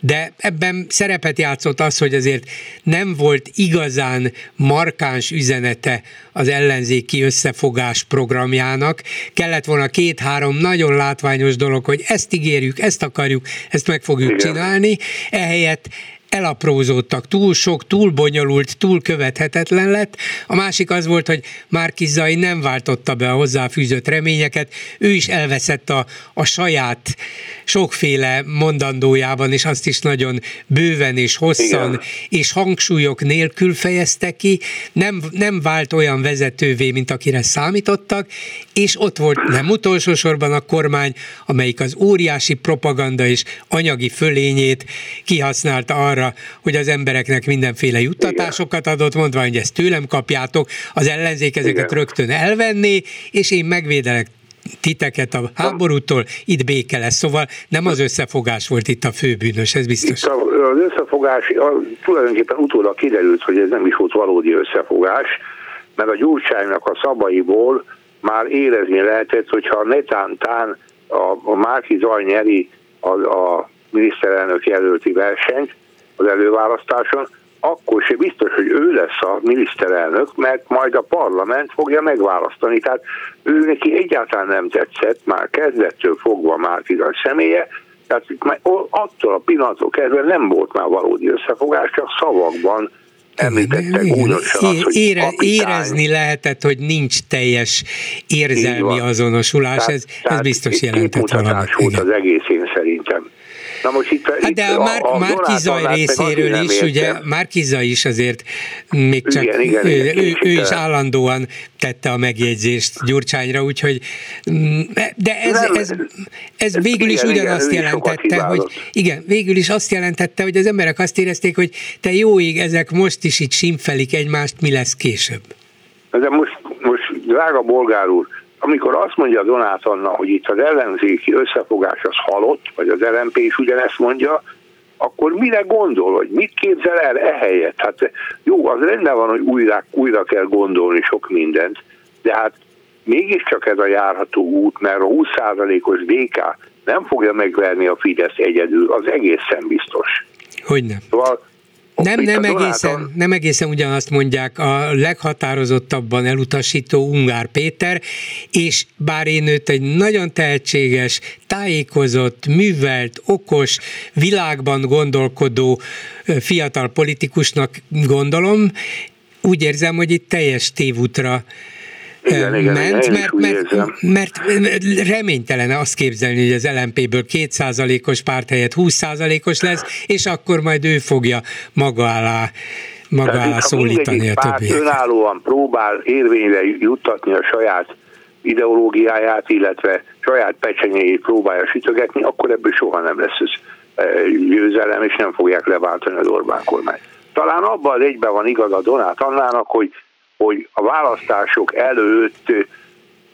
De ebben szerepet játszott az, hogy azért nem volt igazán markáns üzenete az ellenzéki összefogás programjának. Kellett volna két-három nagyon látványos dolog, hogy ezt ígérjük, ezt akarjuk, ezt meg fogjuk Igen. csinálni. Ehelyett elaprózódtak, túl sok, túl bonyolult, túl követhetetlen lett. A másik az volt, hogy Márki Zai nem váltotta be a hozzáfűzött reményeket, ő is elveszett a, a saját sokféle mondandójában, és azt is nagyon bőven és hosszan Igen. és hangsúlyok nélkül fejezte ki, nem, nem vált olyan vezetővé, mint akire számítottak, és ott volt nem utolsó sorban a kormány, amelyik az óriási propaganda és anyagi fölényét kihasználta arra, arra, hogy az embereknek mindenféle juttatásokat adott, mondva, hogy ezt tőlem kapjátok, az ellenzék ezeket Igen. rögtön elvenné, és én megvédelek titeket a háborútól, itt béke lesz. Szóval nem az összefogás volt itt a főbűnös, ez biztos. Itt az összefogás, a, tulajdonképpen utólag kiderült, hogy ez nem is volt valódi összefogás, mert a gyurcsánynak a szabaiból már érezni lehetett, hogyha netántán a, a Márki Zaj nyeri a, a miniszterelnök jelölti versenyt, az előválasztáson, akkor se biztos, hogy ő lesz a miniszterelnök, mert majd a parlament fogja megválasztani. Tehát ő neki egyáltalán nem tetszett, már kezdettől fogva már a személye, tehát attól a pillanattól kezdve nem volt már valódi összefogás, csak szavakban említettek hogy Ére, Érezni lehetett, hogy nincs teljes érzelmi azonosulás, tehát, ez, ez biztos jelentett valamit. volt az egész én szerintem. Na most itt, hát de a, Már, a Márkizaj részéről is, ugye, Márkizaj is azért még csak igen, igen, igen, ő, ő, ő is állandóan tette a megjegyzést Gyurcsányra, úgyhogy mm, de ez, nem, ez, ez végül is igen, ugyanazt igen, jelentette, hogy igen, végül is azt jelentette, hogy az emberek azt érezték, hogy te jó ég, ezek most is itt simfelik egymást, mi lesz később. De most, most drága bolgár úr, amikor azt mondja Donát Anna, hogy itt az ellenzéki összefogás az halott, vagy az LMP is ugyanezt mondja, akkor mire gondol, hogy mit képzel el ehelyett? Hát jó, az rendben van, hogy újra, újra kell gondolni sok mindent, de hát mégiscsak ez a járható út, mert a 20%-os DK nem fogja megverni a Fidesz egyedül, az egészen biztos. Hogy nem. Szóval nem, nem egészen, nem egészen ugyanazt mondják a leghatározottabban elutasító Ungár Péter, és bár én őt egy nagyon tehetséges, tájékozott, művelt, okos, világban gondolkodó fiatal politikusnak gondolom, úgy érzem, hogy itt teljes tévútra igen, igen, ment, igen, mert, mert, mert reménytelen azt képzelni, hogy az LMP-ből 2%-os párt helyett 20%-os lesz, és akkor majd ő fogja maga alá maga Tehát alá szólítani a többieket. önállóan próbál érvényre juttatni a saját ideológiáját, illetve saját pecsenyéjét próbálja sütögetni, akkor ebből soha nem lesz ez győzelem, és nem fogják leváltani az Orbán kormányt. Talán abban egyben van igaz a Donát Annának, hogy hogy a választások előtt,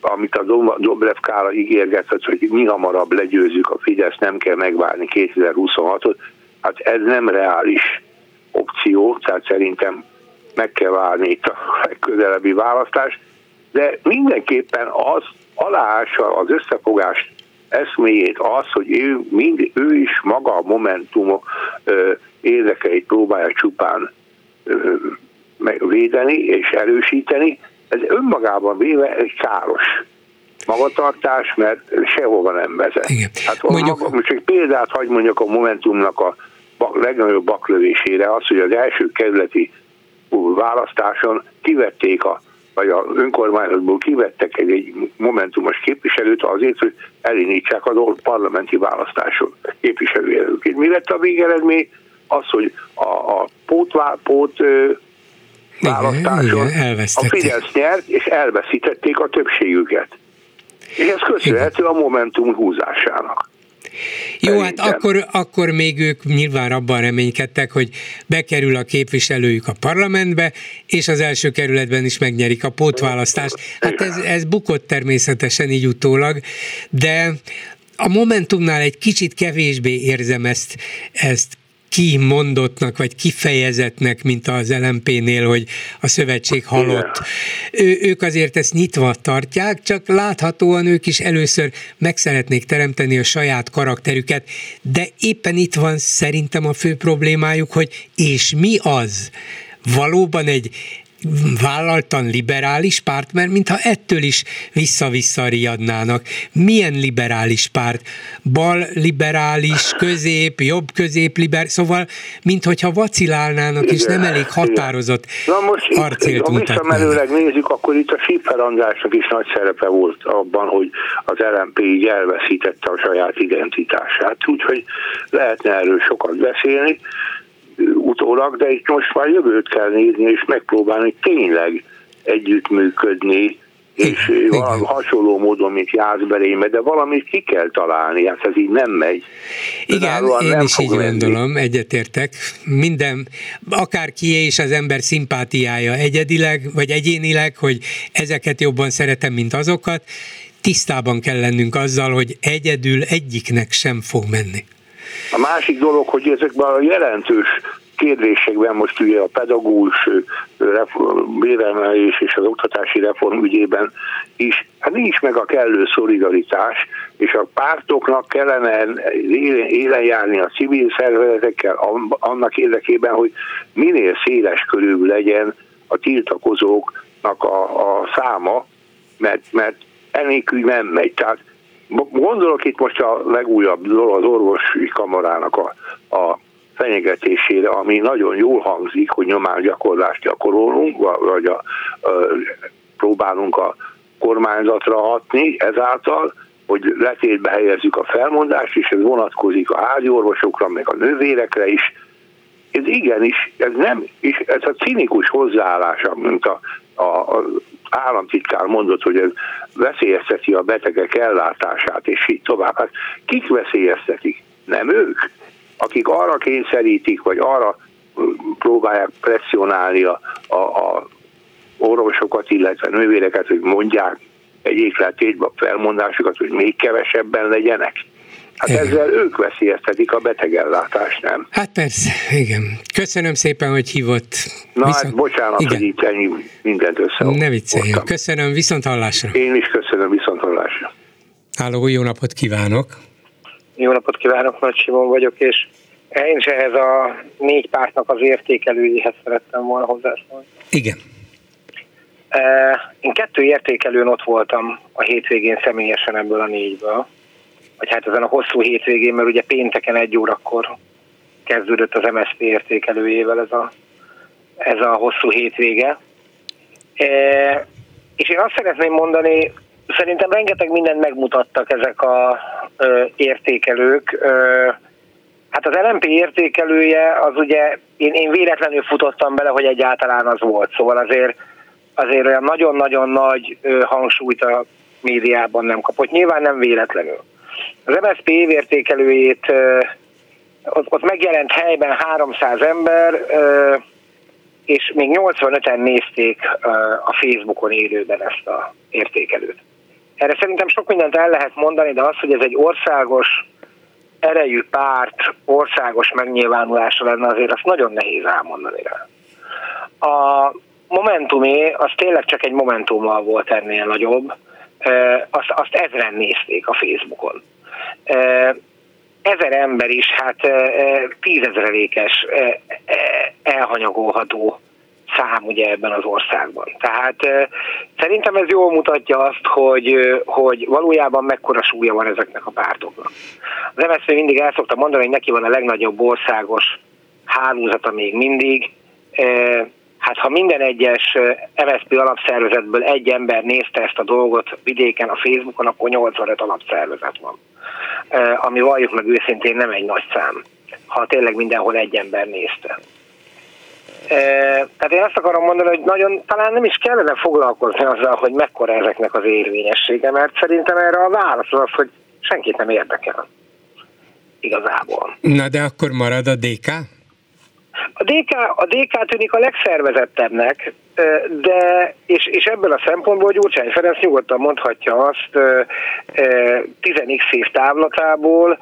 amit a Dobrev Kála ígérgetett, hogy mi hamarabb legyőzzük a Fidesz, nem kell megvárni 2026-ot, hát ez nem reális opció, tehát szerintem meg kell várni itt a legközelebbi választás, de mindenképpen az aláása az összefogást eszméjét az, hogy ő, mind, ő is maga a Momentum érdekeit próbálja csupán védeni és erősíteni, ez önmagában véve egy káros magatartás, mert sehova nem vezet. Igen. Hát mondjuk... maga, most egy példát hagy mondjak a Momentumnak a legnagyobb baklövésére, az, hogy az első kerületi választáson kivették a vagy a önkormányzatból kivettek egy, egy momentumos képviselőt azért, hogy elindítsák az parlamenti választáson képviselőjelölként. Mi lett a végeredmény? Az, hogy a, a pótvá, pót választáson igen, igen, a Fidesz nyert, és elveszítették a többségüket. És ez köszönhető a Momentum húzásának. Jó, hát akkor, akkor még ők nyilván abban reménykedtek, hogy bekerül a képviselőjük a parlamentbe, és az első kerületben is megnyerik a pótválasztást. Hát ez, ez bukott természetesen így utólag, de a Momentumnál egy kicsit kevésbé érzem ezt, ezt kimondottnak, vagy kifejezetnek, mint az LMP-nél, hogy a szövetség halott. Ő, ők azért ezt nyitva tartják, csak láthatóan ők is először meg szeretnék teremteni a saját karakterüket, de éppen itt van szerintem a fő problémájuk, hogy és mi az? Valóban egy vállaltan liberális párt, mert mintha ettől is vissza-vissza riadnának. Milyen liberális párt? Bal liberális, közép, jobb közép liberális, szóval minthogyha vacilálnának, és nem elég határozott Na most arcélt Ha visszamenőleg nézzük, akkor itt a Sipper Andrásnak is nagy szerepe volt abban, hogy az LMP így elveszítette a saját identitását. Úgyhogy lehetne erről sokat beszélni utólag, de itt most már jövőt kell nézni, és megpróbálni tényleg együttműködni, és valami hasonló módon, mint Jászberéme, de valamit ki kell találni, hát ez így nem megy. Igen, én nem is így menni. gondolom, egyetértek. Minden, akár kié is az ember szimpátiája egyedileg, vagy egyénileg, hogy ezeket jobban szeretem, mint azokat, tisztában kell lennünk azzal, hogy egyedül egyiknek sem fog menni. A másik dolog, hogy ezekben a jelentős kérdésekben most ugye a pedagógus béremelés és az oktatási reform ügyében is, hát nincs meg a kellő szolidaritás, és a pártoknak kellene élen járni a civil szervezetekkel annak érdekében, hogy minél széles körül legyen a tiltakozóknak a, a száma, mert, mert enélkül nem megy. Tehát Gondolok itt most a legújabb dolog az orvosi kamarának a, a fenyegetésére, ami nagyon jól hangzik, hogy nyomásgyakorlást gyakorolunk, vagy a, a, próbálunk a kormányzatra hatni ezáltal, hogy letétbe helyezzük a felmondást, és ez vonatkozik a házi orvosokra, meg a nővérekre is. Ez igenis, ez nem, és ez a cinikus hozzáállás, mint a, a, a államtitkár mondott, hogy ez veszélyezteti a betegek ellátását, és így tovább. Hát kik veszélyeztetik? Nem ők, akik arra kényszerítik, vagy arra próbálják presszionálni a, a, a orvosokat, illetve nővéreket, hogy mondják egyik letétbe a felmondásokat, hogy még kevesebben legyenek. Hát igen. ezzel ők veszélyeztetik a betegellátást, nem? Hát persze, igen. Köszönöm szépen, hogy hívott. Na Viszont... hát bocsánat, igen. hogy itt ennyi mindent össze. Ne vicceljünk. Köszönöm, viszont hallásra. Én is köszönöm, viszont hallásra. Háló, jó napot kívánok! Jó napot kívánok, Nagy Simon vagyok, és én is ehhez a négy pártnak az értékelőjéhez szerettem volna hozzászólni. Igen. Én kettő értékelőn ott voltam a hétvégén személyesen ebből a négyből, vagy hát ezen a hosszú hétvégén, mert ugye pénteken egy órakor kezdődött az MSZP értékelőjével ez a, ez a hosszú hétvége. És én azt szeretném mondani, szerintem rengeteg mindent megmutattak ezek a ö, értékelők. Ö, hát az LMP értékelője az ugye, én, én véletlenül futottam bele, hogy egyáltalán az volt. Szóval azért azért olyan nagyon-nagyon nagy hangsúlyt a médiában nem kapott. Nyilván nem véletlenül. Az MSZP évértékelőjét ott, megjelent helyben 300 ember, és még 85-en nézték a Facebookon élőben ezt a értékelőt. Erre szerintem sok mindent el lehet mondani, de az, hogy ez egy országos erejű párt országos megnyilvánulása lenne, azért azt nagyon nehéz elmondani rá. A, Momentumé, az tényleg csak egy Momentummal volt ennél nagyobb, azt, azt ezren nézték a Facebookon. Ezer ember is, hát tízezrelékes elhanyagolható szám ugye ebben az országban. Tehát szerintem ez jól mutatja azt, hogy, hogy valójában mekkora súlya van ezeknek a pártoknak. Az MSZP mindig el szokta mondani, hogy neki van a legnagyobb országos hálózata még mindig, Hát ha minden egyes MSZP alapszervezetből egy ember nézte ezt a dolgot vidéken a Facebookon, akkor 85 alapszervezet van. Ami valljuk meg őszintén nem egy nagy szám, ha tényleg mindenhol egy ember nézte. Tehát én azt akarom mondani, hogy nagyon talán nem is kellene foglalkozni azzal, hogy mekkora ezeknek az érvényessége, mert szerintem erre a válasz az, hogy senkit nem érdekel. Igazából. Na de akkor marad a DK? A DK, a DK tűnik a legszervezettebbnek, de, és, és ebből a szempontból Gyurcsány Ferenc nyugodtan mondhatja azt 10x év távlatából,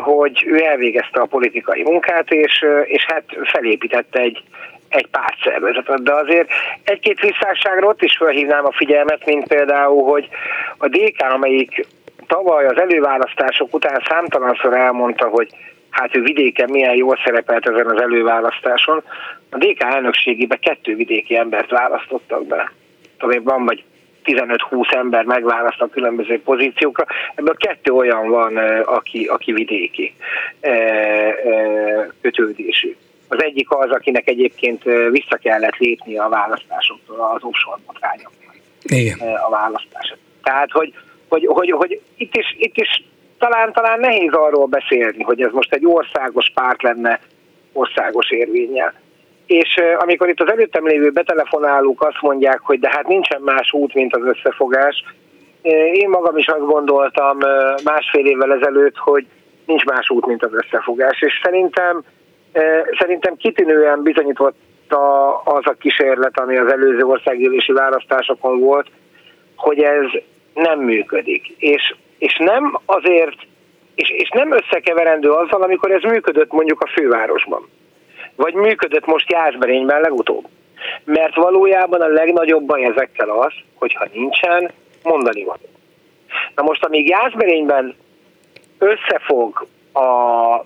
hogy ő elvégezte a politikai munkát, és, és hát felépítette egy, egy pártszervezetet, de azért egy-két visszásságra ott is felhívnám a figyelmet, mint például, hogy a DK, amelyik tavaly az előválasztások után számtalanszor elmondta, hogy hát ő vidéken milyen jól szerepelt ezen az előválasztáson. A DK elnökségébe kettő vidéki embert választottak be. Talán van vagy 15-20 ember megválaszt a különböző pozíciókra. Ebből kettő olyan van, aki, aki vidéki kötődésű. Az egyik az, akinek egyébként vissza kellett lépni a választásoktól az offshore botrányoknak a választását. Tehát, hogy, hogy, hogy, hogy itt, is, itt is talán, talán nehéz arról beszélni, hogy ez most egy országos párt lenne országos érvényel. És amikor itt az előttem lévő betelefonálók azt mondják, hogy de hát nincsen más út, mint az összefogás, én magam is azt gondoltam másfél évvel ezelőtt, hogy nincs más út, mint az összefogás. És szerintem, szerintem kitűnően bizonyított az a kísérlet, ami az előző országgyűlési választásokon volt, hogy ez nem működik. És és nem azért, és, és nem összekeverendő azzal, amikor ez működött mondjuk a fővárosban, vagy működött most Jászberényben legutóbb. Mert valójában a legnagyobb baj ezekkel az, hogyha nincsen mondani van. Na most, amíg Jászberényben összefog a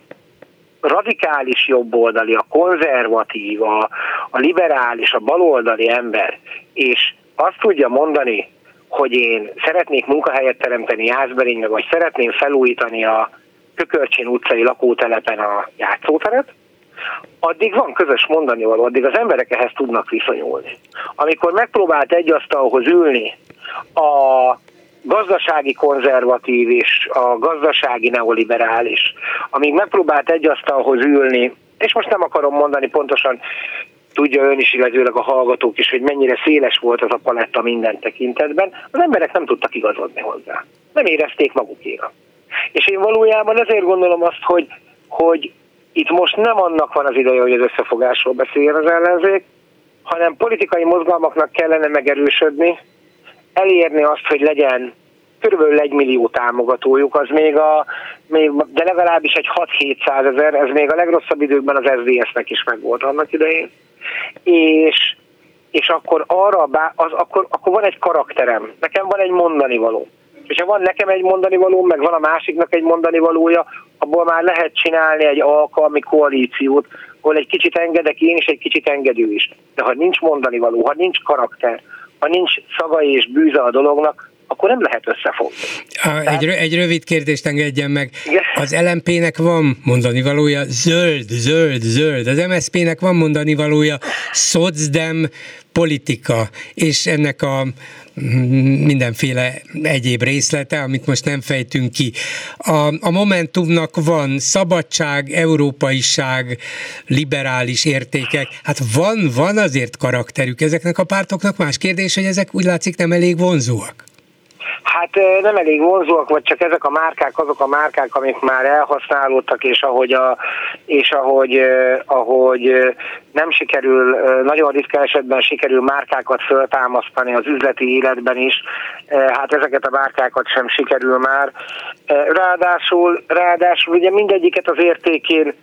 radikális jobboldali, a konzervatív, a, a liberális, a baloldali ember, és azt tudja mondani, hogy én szeretnék munkahelyet teremteni Jászberénybe, vagy szeretném felújítani a Kökörcsén utcai lakótelepen a játszóteret, addig van közös mondani való, addig az emberek ehhez tudnak viszonyulni. Amikor megpróbált egy asztalhoz ülni a gazdasági konzervatív és a gazdasági neoliberális, amíg megpróbált egy asztalhoz ülni, és most nem akarom mondani pontosan, tudja ön is, illetőleg a hallgatók is, hogy mennyire széles volt az a paletta minden tekintetben, az emberek nem tudtak igazodni hozzá. Nem érezték magukéra. És én valójában ezért gondolom azt, hogy, hogy itt most nem annak van az ideje, hogy az összefogásról beszéljen az ellenzék, hanem politikai mozgalmaknak kellene megerősödni, elérni azt, hogy legyen körülbelül egy millió támogatójuk, az még a, még, de legalábbis egy 6-700 ezer, ez még a legrosszabb időkben az SZDSZ-nek is megvolt annak idején. És, és akkor arra, az, akkor, akkor van egy karakterem, nekem van egy mondani való. És ha van nekem egy mondani való, meg van a másiknak egy mondani valója, abból már lehet csinálni egy alkalmi koalíciót, ahol egy kicsit engedek én, és egy kicsit engedő is. De ha nincs mondani való, ha nincs karakter, ha nincs szaga és bűze a dolognak, akkor nem lehet összefogni. A, egy, egy rövid kérdést engedjen meg. Igen. Az LMP-nek van mondani valója zöld, zöld, zöld. Az MSZP-nek van mondani valója szocdem politika, és ennek a mindenféle egyéb részlete, amit most nem fejtünk ki. A, a Momentumnak van szabadság, európaiság, liberális értékek, hát van, van azért karakterük ezeknek a pártoknak. Más kérdés, hogy ezek úgy látszik nem elég vonzóak. Hát nem elég vonzóak, vagy csak ezek a márkák azok a márkák, amik már elhasználódtak, és ahogy, a, és ahogy, ahogy nem sikerül, nagyon ritka esetben sikerül márkákat föltámasztani az üzleti életben is, hát ezeket a márkákat sem sikerül már. Ráadásul, ráadásul ugye mindegyiket az értékén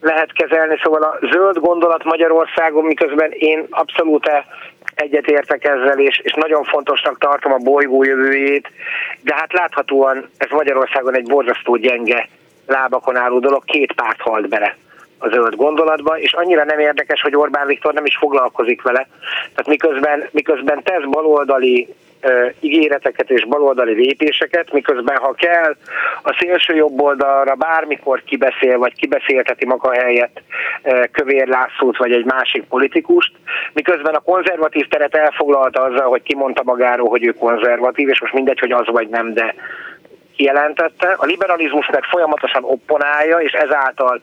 lehet kezelni, szóval a zöld gondolat Magyarországon, miközben én abszolút egyetértek ezzel, és, és nagyon fontosnak tartom a bolygó jövőjét, de hát láthatóan ez Magyarországon egy borzasztó gyenge lábakon álló dolog, két párt halt bele a zöld gondolatba, és annyira nem érdekes, hogy Orbán Viktor nem is foglalkozik vele. Tehát miközben, miközben tesz baloldali ígéreteket és baloldali lépéseket, miközben ha kell a szélső jobb oldalra bármikor kibeszél, vagy kibeszélteti maga helyett Kövér Lászlót, vagy egy másik politikust, miközben a konzervatív teret elfoglalta azzal, hogy kimondta magáról, hogy ő konzervatív, és most mindegy, hogy az vagy nem, de kijelentette. A liberalizmus meg folyamatosan opponálja, és ezáltal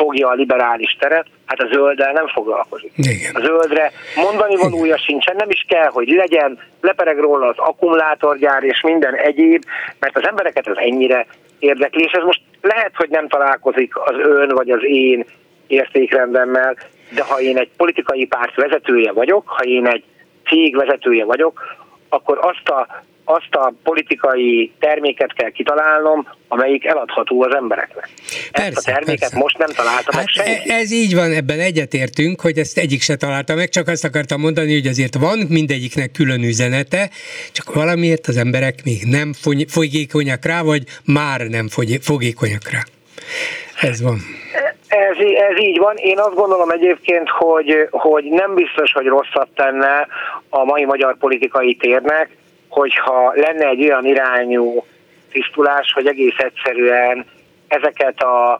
fogja a liberális teret, hát a zölddel nem foglalkozik. Igen. A zöldre mondani valója sincsen, nem is kell, hogy legyen, lepereg róla az akkumulátorgyár és minden egyéb, mert az embereket ez ennyire érdekli, és ez most lehet, hogy nem találkozik az ön vagy az én értékrendemmel, de ha én egy politikai párt vezetője vagyok, ha én egy cég vezetője vagyok, akkor azt a azt a politikai terméket kell kitalálnom, amelyik eladható az embereknek. Persze, ezt a terméket persze. most nem találta hát meg senki. Ez így van, ebben egyetértünk, hogy ezt egyik se találta meg, csak azt akartam mondani, hogy azért van mindegyiknek külön üzenete, csak valamiért az emberek még nem fogékonyak rá, vagy már nem fogékonyak rá. Ez van. Ez, ez így van. Én azt gondolom egyébként, hogy, hogy nem biztos, hogy rosszat tenne a mai magyar politikai térnek, hogyha lenne egy olyan irányú tisztulás, hogy egész egyszerűen ezeket a,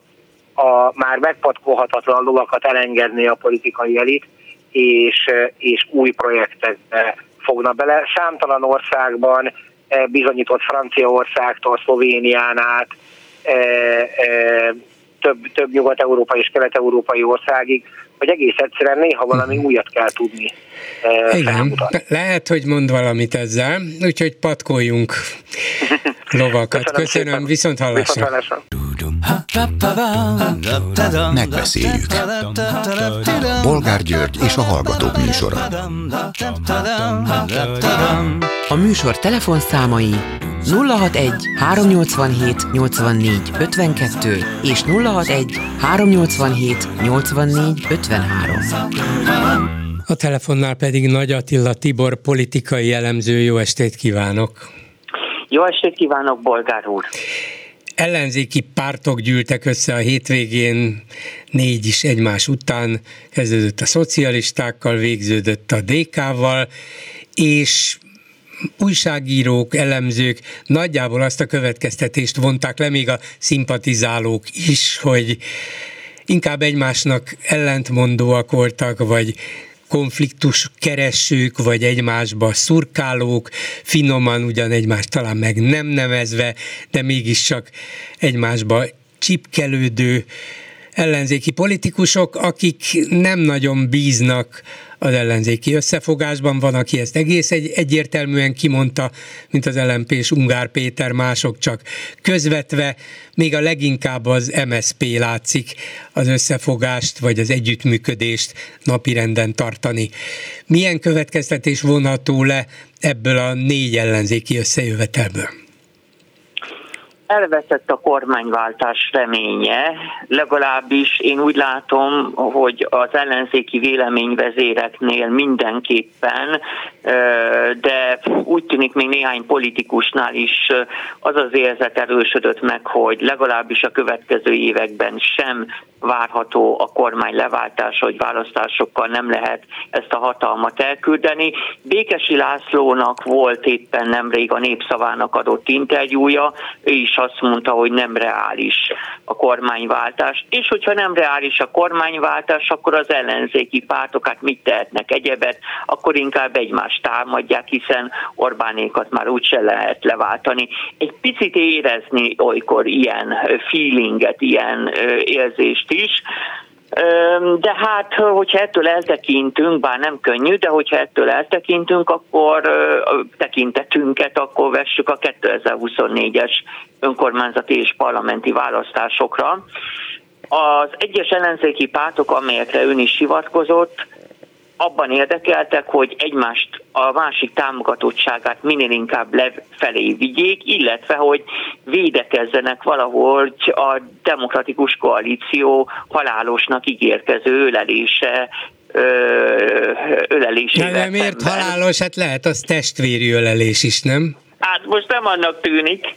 a már megpatkolhatatlan lovakat elengedni a politikai elit, és, és új projektekbe fogna bele. Számtalan országban e, bizonyított Franciaországtól, Szlovénián át, e, e, több, több nyugat-európai és kelet-európai országig hogy egész egyszerűen néha valami uh-huh. újat kell tudni eh, Igen, felmutatni. lehet, hogy mond valamit ezzel, úgyhogy patkoljunk lovakat. Köszönöm, Köszönöm viszont hallásra. Megbeszéljük. Bolgár György és a Hallgatók műsora. A műsor telefonszámai 061 387 84 52 és 061 387 84 53. A telefonnál pedig Nagy Attila Tibor politikai elemző. Jó estét kívánok! Jó estét kívánok, Bolgár úr! Ellenzéki pártok gyűltek össze a hétvégén, négy is egymás után, kezdődött a szocialistákkal, végződött a DK-val, és újságírók, elemzők nagyjából azt a következtetést vonták le, még a szimpatizálók is, hogy inkább egymásnak ellentmondóak voltak, vagy konfliktus keresők, vagy egymásba szurkálók, finoman ugyan egymást talán meg nem nevezve, de mégiscsak egymásba csipkelődő ellenzéki politikusok, akik nem nagyon bíznak az ellenzéki összefogásban. Van, aki ezt egész egy, egyértelműen kimondta, mint az lmp és Ungár Péter, mások csak közvetve, még a leginkább az MSP látszik az összefogást, vagy az együttműködést napirenden tartani. Milyen következtetés vonható le ebből a négy ellenzéki összejövetelből? Elveszett a kormányváltás reménye, legalábbis én úgy látom, hogy az ellenzéki véleményvezéreknél mindenképpen, de úgy tűnik még néhány politikusnál is az az érzet erősödött meg, hogy legalábbis a következő években sem várható a kormány leváltása, hogy választásokkal nem lehet ezt a hatalmat elküldeni. Békesi Lászlónak volt éppen nemrég a népszavának adott interjúja, ő is azt mondta, hogy nem reális a kormányváltás, és hogyha nem reális a kormányváltás, akkor az ellenzéki pártok hát mit tehetnek egyebet, akkor inkább egymást támadják, hiszen Orbánékat már úgyse lehet leváltani. Egy picit érezni olykor ilyen feelinget, ilyen érzést is, de hát, hogyha ettől eltekintünk, bár nem könnyű, de hogyha ettől eltekintünk, akkor tekintetünket, akkor vessük a 2024-es önkormányzati és parlamenti választásokra. Az egyes ellenzéki pártok, amelyekre ön is hivatkozott, abban érdekeltek, hogy egymást a másik támogatottságát minél inkább lefelé vigyék, illetve hogy védekezzenek valahogy a demokratikus koalíció halálosnak ígérkező ölelése ölelésével. De miért halálos? Hát lehet az testvéri ölelés is, nem? Hát most nem annak tűnik.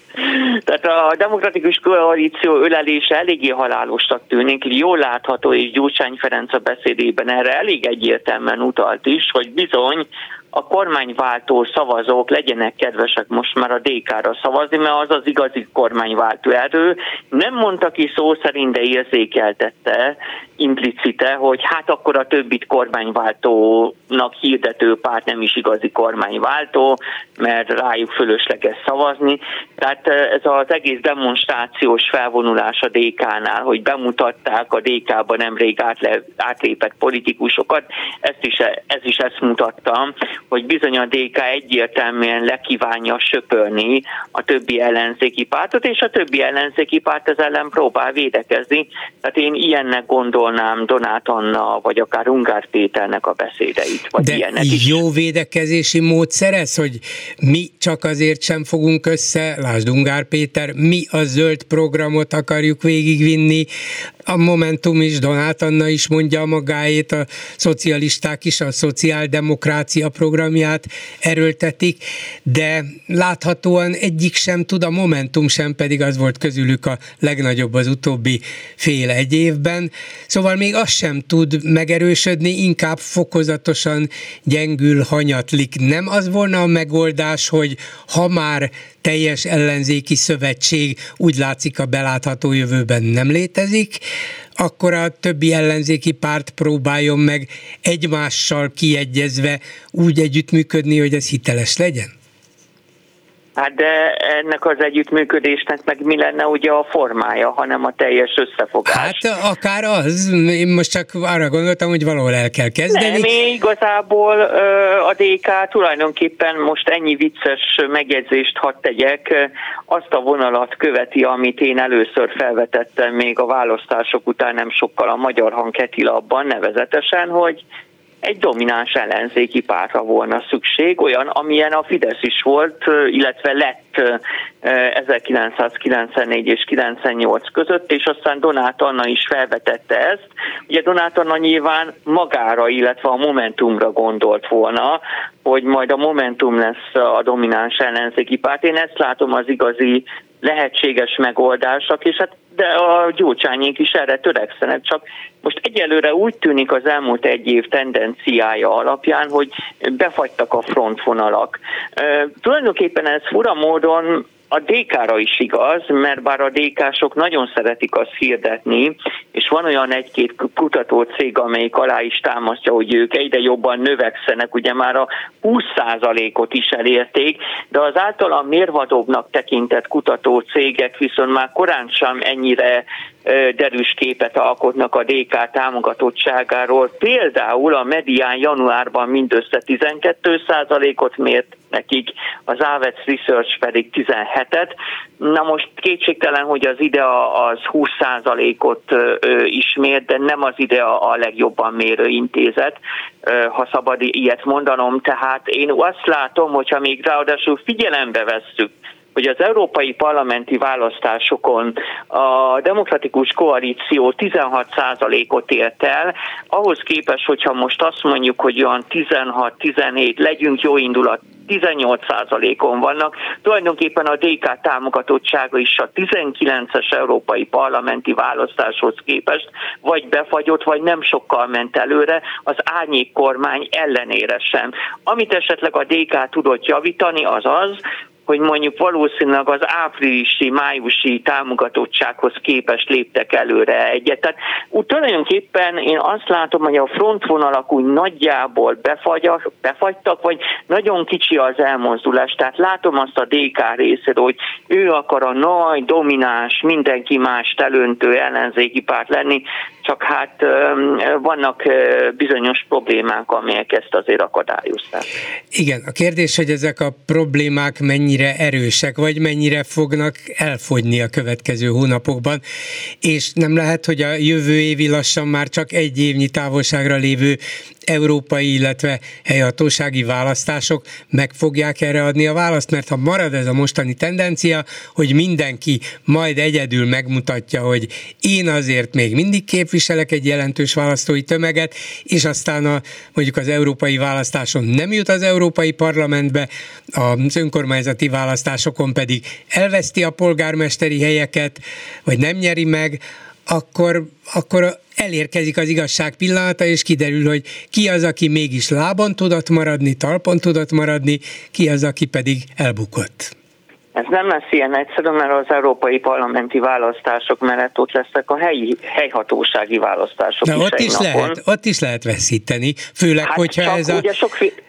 Tehát a demokratikus koalíció ölelése eléggé halálosnak tűnik. Jól látható, és Gyurcsány Ferenc a beszédében erre elég egyértelműen utalt is, hogy bizony a kormányváltó szavazók legyenek kedvesek most már a DK-ra szavazni, mert az az igazi kormányváltó erő. Nem mondta ki szó szerint, de érzékeltette implicite, hogy hát akkor a többit kormányváltónak hirdető párt nem is igazi kormányváltó, mert rájuk fölösleges szavazni. Tehát ez az egész demonstrációs felvonulás a DK-nál, hogy bemutatták a DK-ban nemrég átlépett politikusokat, ezt is, ez is ezt mutatta, hogy bizony a DK egyértelműen lekívánja söpörni a többi ellenzéki pártot, és a többi ellenzéki párt ez ellen próbál védekezni. Tehát én ilyennek gondolnám Donát Anna, vagy akár Ungár Péternek a beszédeit. Vagy De ilyenek is. jó védekezési módszer ez, hogy mi csak azért sem fogunk össze, lásd Ungár Péter, mi a zöld programot akarjuk végigvinni, a Momentum is, Donát Anna is mondja magáét, a szocialisták is a szociáldemokrácia programját erőltetik, de láthatóan egyik sem tud, a Momentum sem pedig az volt közülük a legnagyobb az utóbbi fél egy évben, szóval még az sem tud megerősödni, inkább fokozatosan gyengül, hanyatlik. Nem az volna a megoldás, hogy ha már teljes ellenzéki szövetség úgy látszik a belátható jövőben nem létezik, akkor a többi ellenzéki párt próbáljon meg egymással kiegyezve úgy együttműködni, hogy ez hiteles legyen? Hát de ennek az együttműködésnek meg mi lenne ugye a formája, hanem a teljes összefogás. Hát akár az, én most csak arra gondoltam, hogy valahol el kell kezdeni. Nem, én igazából a DK tulajdonképpen most ennyi vicces megjegyzést hadd tegyek, azt a vonalat követi, amit én először felvetettem még a választások után nem sokkal a Magyar Hangketi labban, nevezetesen, hogy egy domináns ellenzéki pártra volna szükség, olyan, amilyen a Fidesz is volt, illetve lett 1994 és 98 között, és aztán Donát Anna is felvetette ezt. Ugye Donát Anna nyilván magára, illetve a Momentumra gondolt volna, hogy majd a Momentum lesz a domináns ellenzéki párt. Én ezt látom az igazi lehetséges megoldások, és hát de a gyógycsányék is erre törekszenek, csak most egyelőre úgy tűnik az elmúlt egy év tendenciája alapján, hogy befagytak a frontvonalak. E, tulajdonképpen ez fura módon a DK-ra is igaz, mert bár a DK-sok nagyon szeretik azt hirdetni, és van olyan egy-két kutató cég, amelyik alá is támasztja, hogy ők egyre jobban növekszenek, ugye már a 20%-ot is elérték, de az általam mérvadóbbnak tekintett kutató cégek viszont már korán sem ennyire derűs képet alkotnak a DK támogatottságáról. Például a medián januárban mindössze 12%-ot mért nekik, az Avets Research pedig 17-et. Na most kétségtelen, hogy az IDEA az 20%-ot ismét, de nem az IDEA a legjobban mérő intézet, ha szabad ilyet mondanom. Tehát én azt látom, hogyha még ráadásul figyelembe vesszük, hogy az európai parlamenti választásokon a demokratikus koalíció 16%-ot ért el, ahhoz képest, hogyha most azt mondjuk, hogy olyan 16-17, legyünk jó indulat, 18%-on vannak. Tulajdonképpen a DK támogatottsága is a 19-es európai parlamenti választáshoz képest vagy befagyott, vagy nem sokkal ment előre az árnyék kormány ellenére sem. Amit esetleg a DK tudott javítani, az az, hogy mondjuk valószínűleg az áprilisi, májusi támogatottsághoz képest léptek előre egyet. Tehát úgy tulajdonképpen én azt látom, hogy a frontvonalak úgy nagyjából befagyak, befagytak, vagy nagyon kicsi az elmozdulás. Tehát látom azt a DK részét, hogy ő akar a nagy, domináns, mindenki más elöntő ellenzéki párt lenni, csak hát vannak bizonyos problémák, amelyek ezt azért akadályozták. Igen, a kérdés, hogy ezek a problémák mennyire erősek, vagy mennyire fognak elfogyni a következő hónapokban, és nem lehet, hogy a jövő évi lassan már csak egy évnyi távolságra lévő európai, illetve helyhatósági választások meg fogják erre adni a választ, mert ha marad ez a mostani tendencia, hogy mindenki majd egyedül megmutatja, hogy én azért még mindig képviselek egy jelentős választói tömeget, és aztán a, mondjuk az európai választáson nem jut az európai parlamentbe, az önkormányzati választásokon pedig elveszti a polgármesteri helyeket, vagy nem nyeri meg, akkor, akkor elérkezik az igazság pillanata, és kiderül, hogy ki az, aki mégis lában tudott maradni, talpon tudott maradni, ki az, aki pedig elbukott. Ez nem lesz ilyen egyszerű, mert az európai parlamenti választások mellett ott lesznek a helyi, helyhatósági választások Na, is ott is, lehet, ott is lehet veszíteni, főleg, hát hogyha ez, a,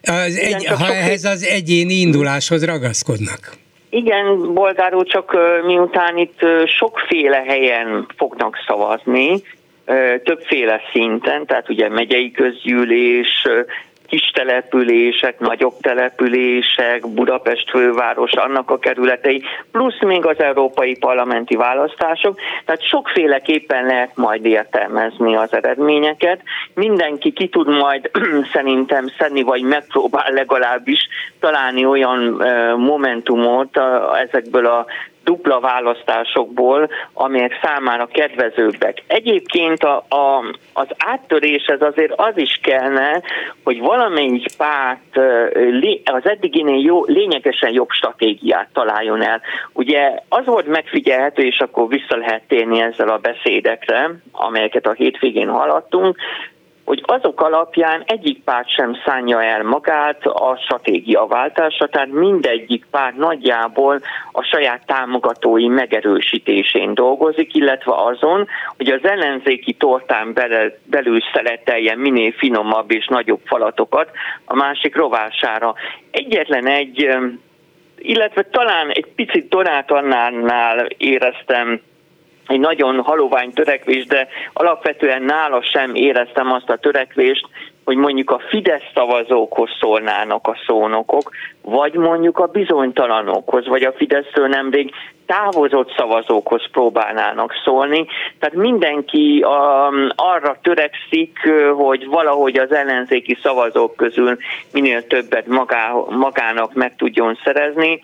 az egy, ha ehhez az egyéni induláshoz ragaszkodnak. Igen, bolgárul csak miután itt sokféle helyen fognak szavazni, többféle szinten, tehát ugye megyei közgyűlés, kis települések, nagyobb települések, Budapest főváros, annak a kerületei, plusz még az európai parlamenti választások, tehát sokféleképpen lehet majd értelmezni az eredményeket. Mindenki ki tud majd szerintem szedni, vagy megpróbál legalábbis találni olyan momentumot ezekből a dupla választásokból, amelyek számára kedvezőbbek. Egyébként a, a, az áttöréshez azért az is kellene, hogy valamelyik párt az eddiginél jó, lényegesen jobb stratégiát találjon el. Ugye az volt megfigyelhető, és akkor vissza lehet térni ezzel a beszédekre, amelyeket a hétvégén hallottunk, hogy azok alapján egyik párt sem szánja el magát a stratégiaváltásra, tehát mindegyik párt nagyjából a saját támogatói megerősítésén dolgozik, illetve azon, hogy az ellenzéki tortán belül szereteljen minél finomabb és nagyobb falatokat a másik rovására. Egyetlen egy, illetve talán egy picit Donát Annánál éreztem egy nagyon halovány törekvés, de alapvetően nála sem éreztem azt a törekvést, hogy mondjuk a Fidesz szavazókhoz szólnának a szónokok, vagy mondjuk a bizonytalanokhoz, vagy a Fidesztől nemrég távozott szavazókhoz próbálnának szólni. Tehát mindenki a, arra törekszik, hogy valahogy az ellenzéki szavazók közül minél többet magá, magának meg tudjon szerezni,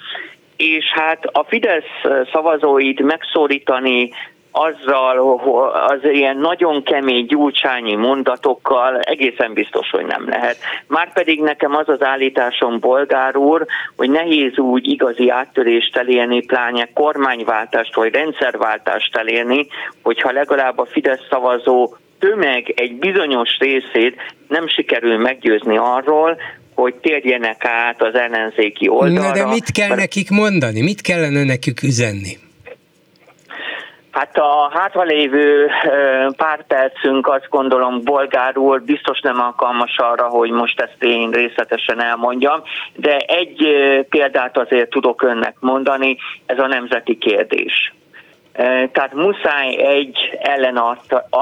és hát a Fidesz szavazóit megszólítani azzal, az ilyen nagyon kemény gyújtsányi mondatokkal egészen biztos, hogy nem lehet. Márpedig nekem az az állításom, bolgár úr, hogy nehéz úgy igazi áttörést elérni, pláne kormányváltást vagy rendszerváltást elérni, hogyha legalább a Fidesz szavazó tömeg egy bizonyos részét nem sikerül meggyőzni arról, hogy térjenek át az ellenzéki oldalra. Na de mit kell nekik mondani? Mit kellene nekik üzenni? Hát a hátralévő pár percünk azt gondolom bolgár úr biztos nem alkalmas arra, hogy most ezt én részletesen elmondjam, de egy példát azért tudok önnek mondani, ez a nemzeti kérdés. Tehát muszáj egy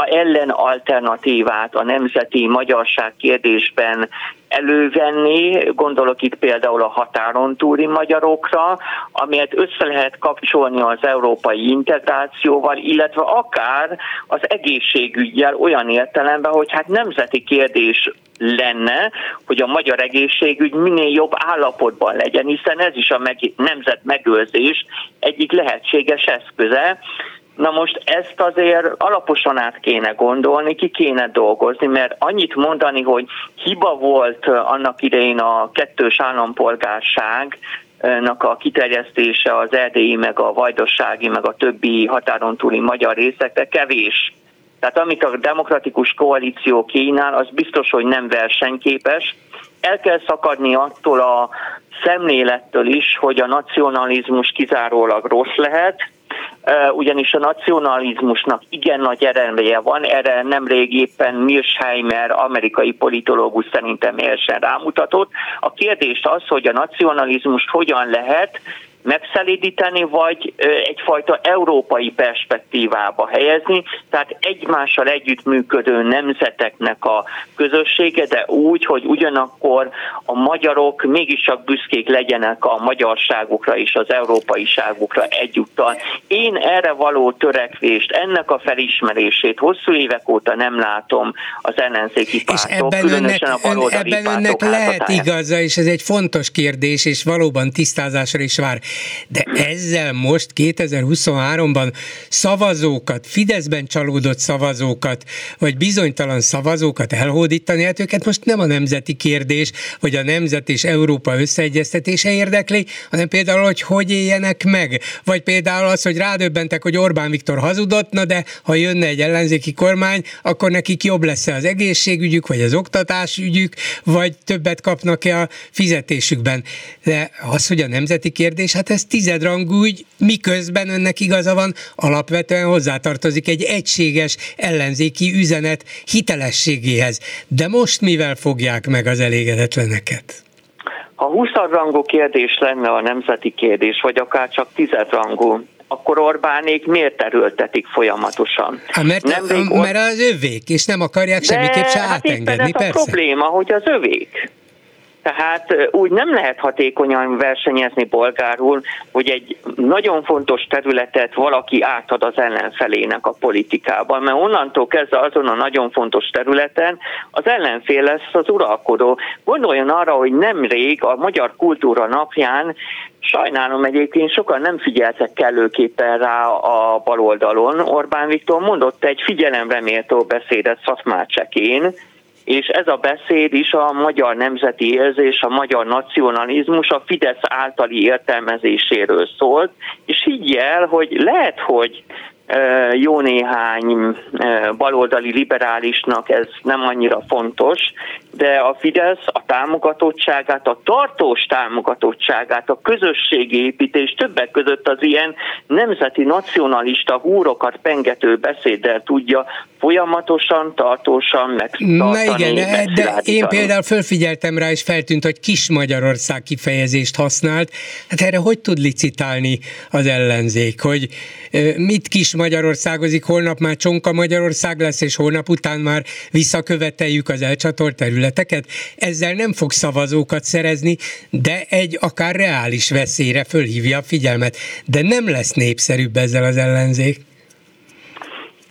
ellen alternatívát a nemzeti magyarság kérdésben elővenni, gondolok itt például a határon túli magyarokra, amelyet össze lehet kapcsolni az európai integrációval, illetve akár az egészségügyel olyan értelemben, hogy hát nemzeti kérdés lenne, hogy a magyar egészségügy minél jobb állapotban legyen, hiszen ez is a meg, nemzet megőrzés egyik lehetséges eszköze. Na most ezt azért alaposan át kéne gondolni, ki kéne dolgozni, mert annyit mondani, hogy hiba volt annak idején a kettős állampolgárság, a kiterjesztése az erdélyi, meg a vajdossági, meg a többi határon túli magyar részekre kevés. Tehát amit a demokratikus koalíció kínál, az biztos, hogy nem versenyképes. El kell szakadni attól a szemlélettől is, hogy a nacionalizmus kizárólag rossz lehet, ugyanis a nacionalizmusnak igen nagy ereje van, erre nemrég éppen Mirsheimer, amerikai politológus szerintem érsen rámutatott. A kérdés az, hogy a nacionalizmust hogyan lehet megszelídíteni, vagy egyfajta európai perspektívába helyezni, tehát egymással együttműködő nemzeteknek a közössége, de úgy, hogy ugyanakkor a magyarok mégiscsak büszkék legyenek a magyarságukra és az európaiságukra egyúttal. Én erre való törekvést, ennek a felismerését hosszú évek óta nem látom az ellenzéki pártok, és ebben különösen önnek, a baloldali ebben önnek lehet igaza, és ez egy fontos kérdés, és valóban tisztázásra is vár. De ezzel most 2023-ban szavazókat, Fideszben csalódott szavazókat, vagy bizonytalan szavazókat elhódítani, hát őket most nem a nemzeti kérdés, vagy a nemzet és Európa összeegyeztetése érdekli, hanem például, hogy hogy éljenek meg. Vagy például az, hogy rádöbbentek, hogy Orbán Viktor hazudott, na de ha jönne egy ellenzéki kormány, akkor nekik jobb lesz-e az egészségügyük, vagy az oktatásügyük, vagy többet kapnak-e a fizetésükben. De az, hogy a nemzeti kérdés, hát ez tizedrangú ügy, miközben önnek igaza van, alapvetően hozzátartozik egy egységes ellenzéki üzenet hitelességéhez. De most mivel fogják meg az elégedetleneket? Ha 20 rangú kérdés lenne a nemzeti kérdés, vagy akár csak tizedrangú, akkor Orbánék miért erőltetik folyamatosan? Há, mert, Nemrég mert az övék, és nem akarják semmiképp se hát átengedni, ez persze. a probléma, hogy az övék. Tehát úgy nem lehet hatékonyan versenyezni bolgárul, hogy egy nagyon fontos területet valaki átad az ellenfelének a politikában, mert onnantól kezdve azon a nagyon fontos területen az ellenfél lesz az uralkodó. Gondoljon arra, hogy nemrég a Magyar Kultúra napján Sajnálom egyébként, sokan nem figyeltek kellőképpen rá a baloldalon. Orbán Viktor mondott egy figyelemre beszédet Szatmácsekén, és ez a beszéd is a magyar nemzeti érzés, a magyar nacionalizmus, a Fidesz általi értelmezéséről szólt, és higgyel, hogy lehet, hogy jó néhány baloldali liberálisnak ez nem annyira fontos, de a Fidesz a támogatottságát, a tartós támogatottságát, a közösségi építés többek között az ilyen nemzeti nacionalista húrokat pengető beszéddel tudja folyamatosan, tartósan megtartani. Na igen, de én például fölfigyeltem rá, és feltűnt, hogy kis Magyarország kifejezést használt. Hát erre hogy tud licitálni az ellenzék, hogy mit kis Magyarországozik, holnap már Csonka Magyarország lesz, és holnap után már visszaköveteljük az elcsatolt területeket. Ezzel nem fog szavazókat szerezni, de egy akár reális veszélyre fölhívja a figyelmet. De nem lesz népszerűbb ezzel az ellenzék.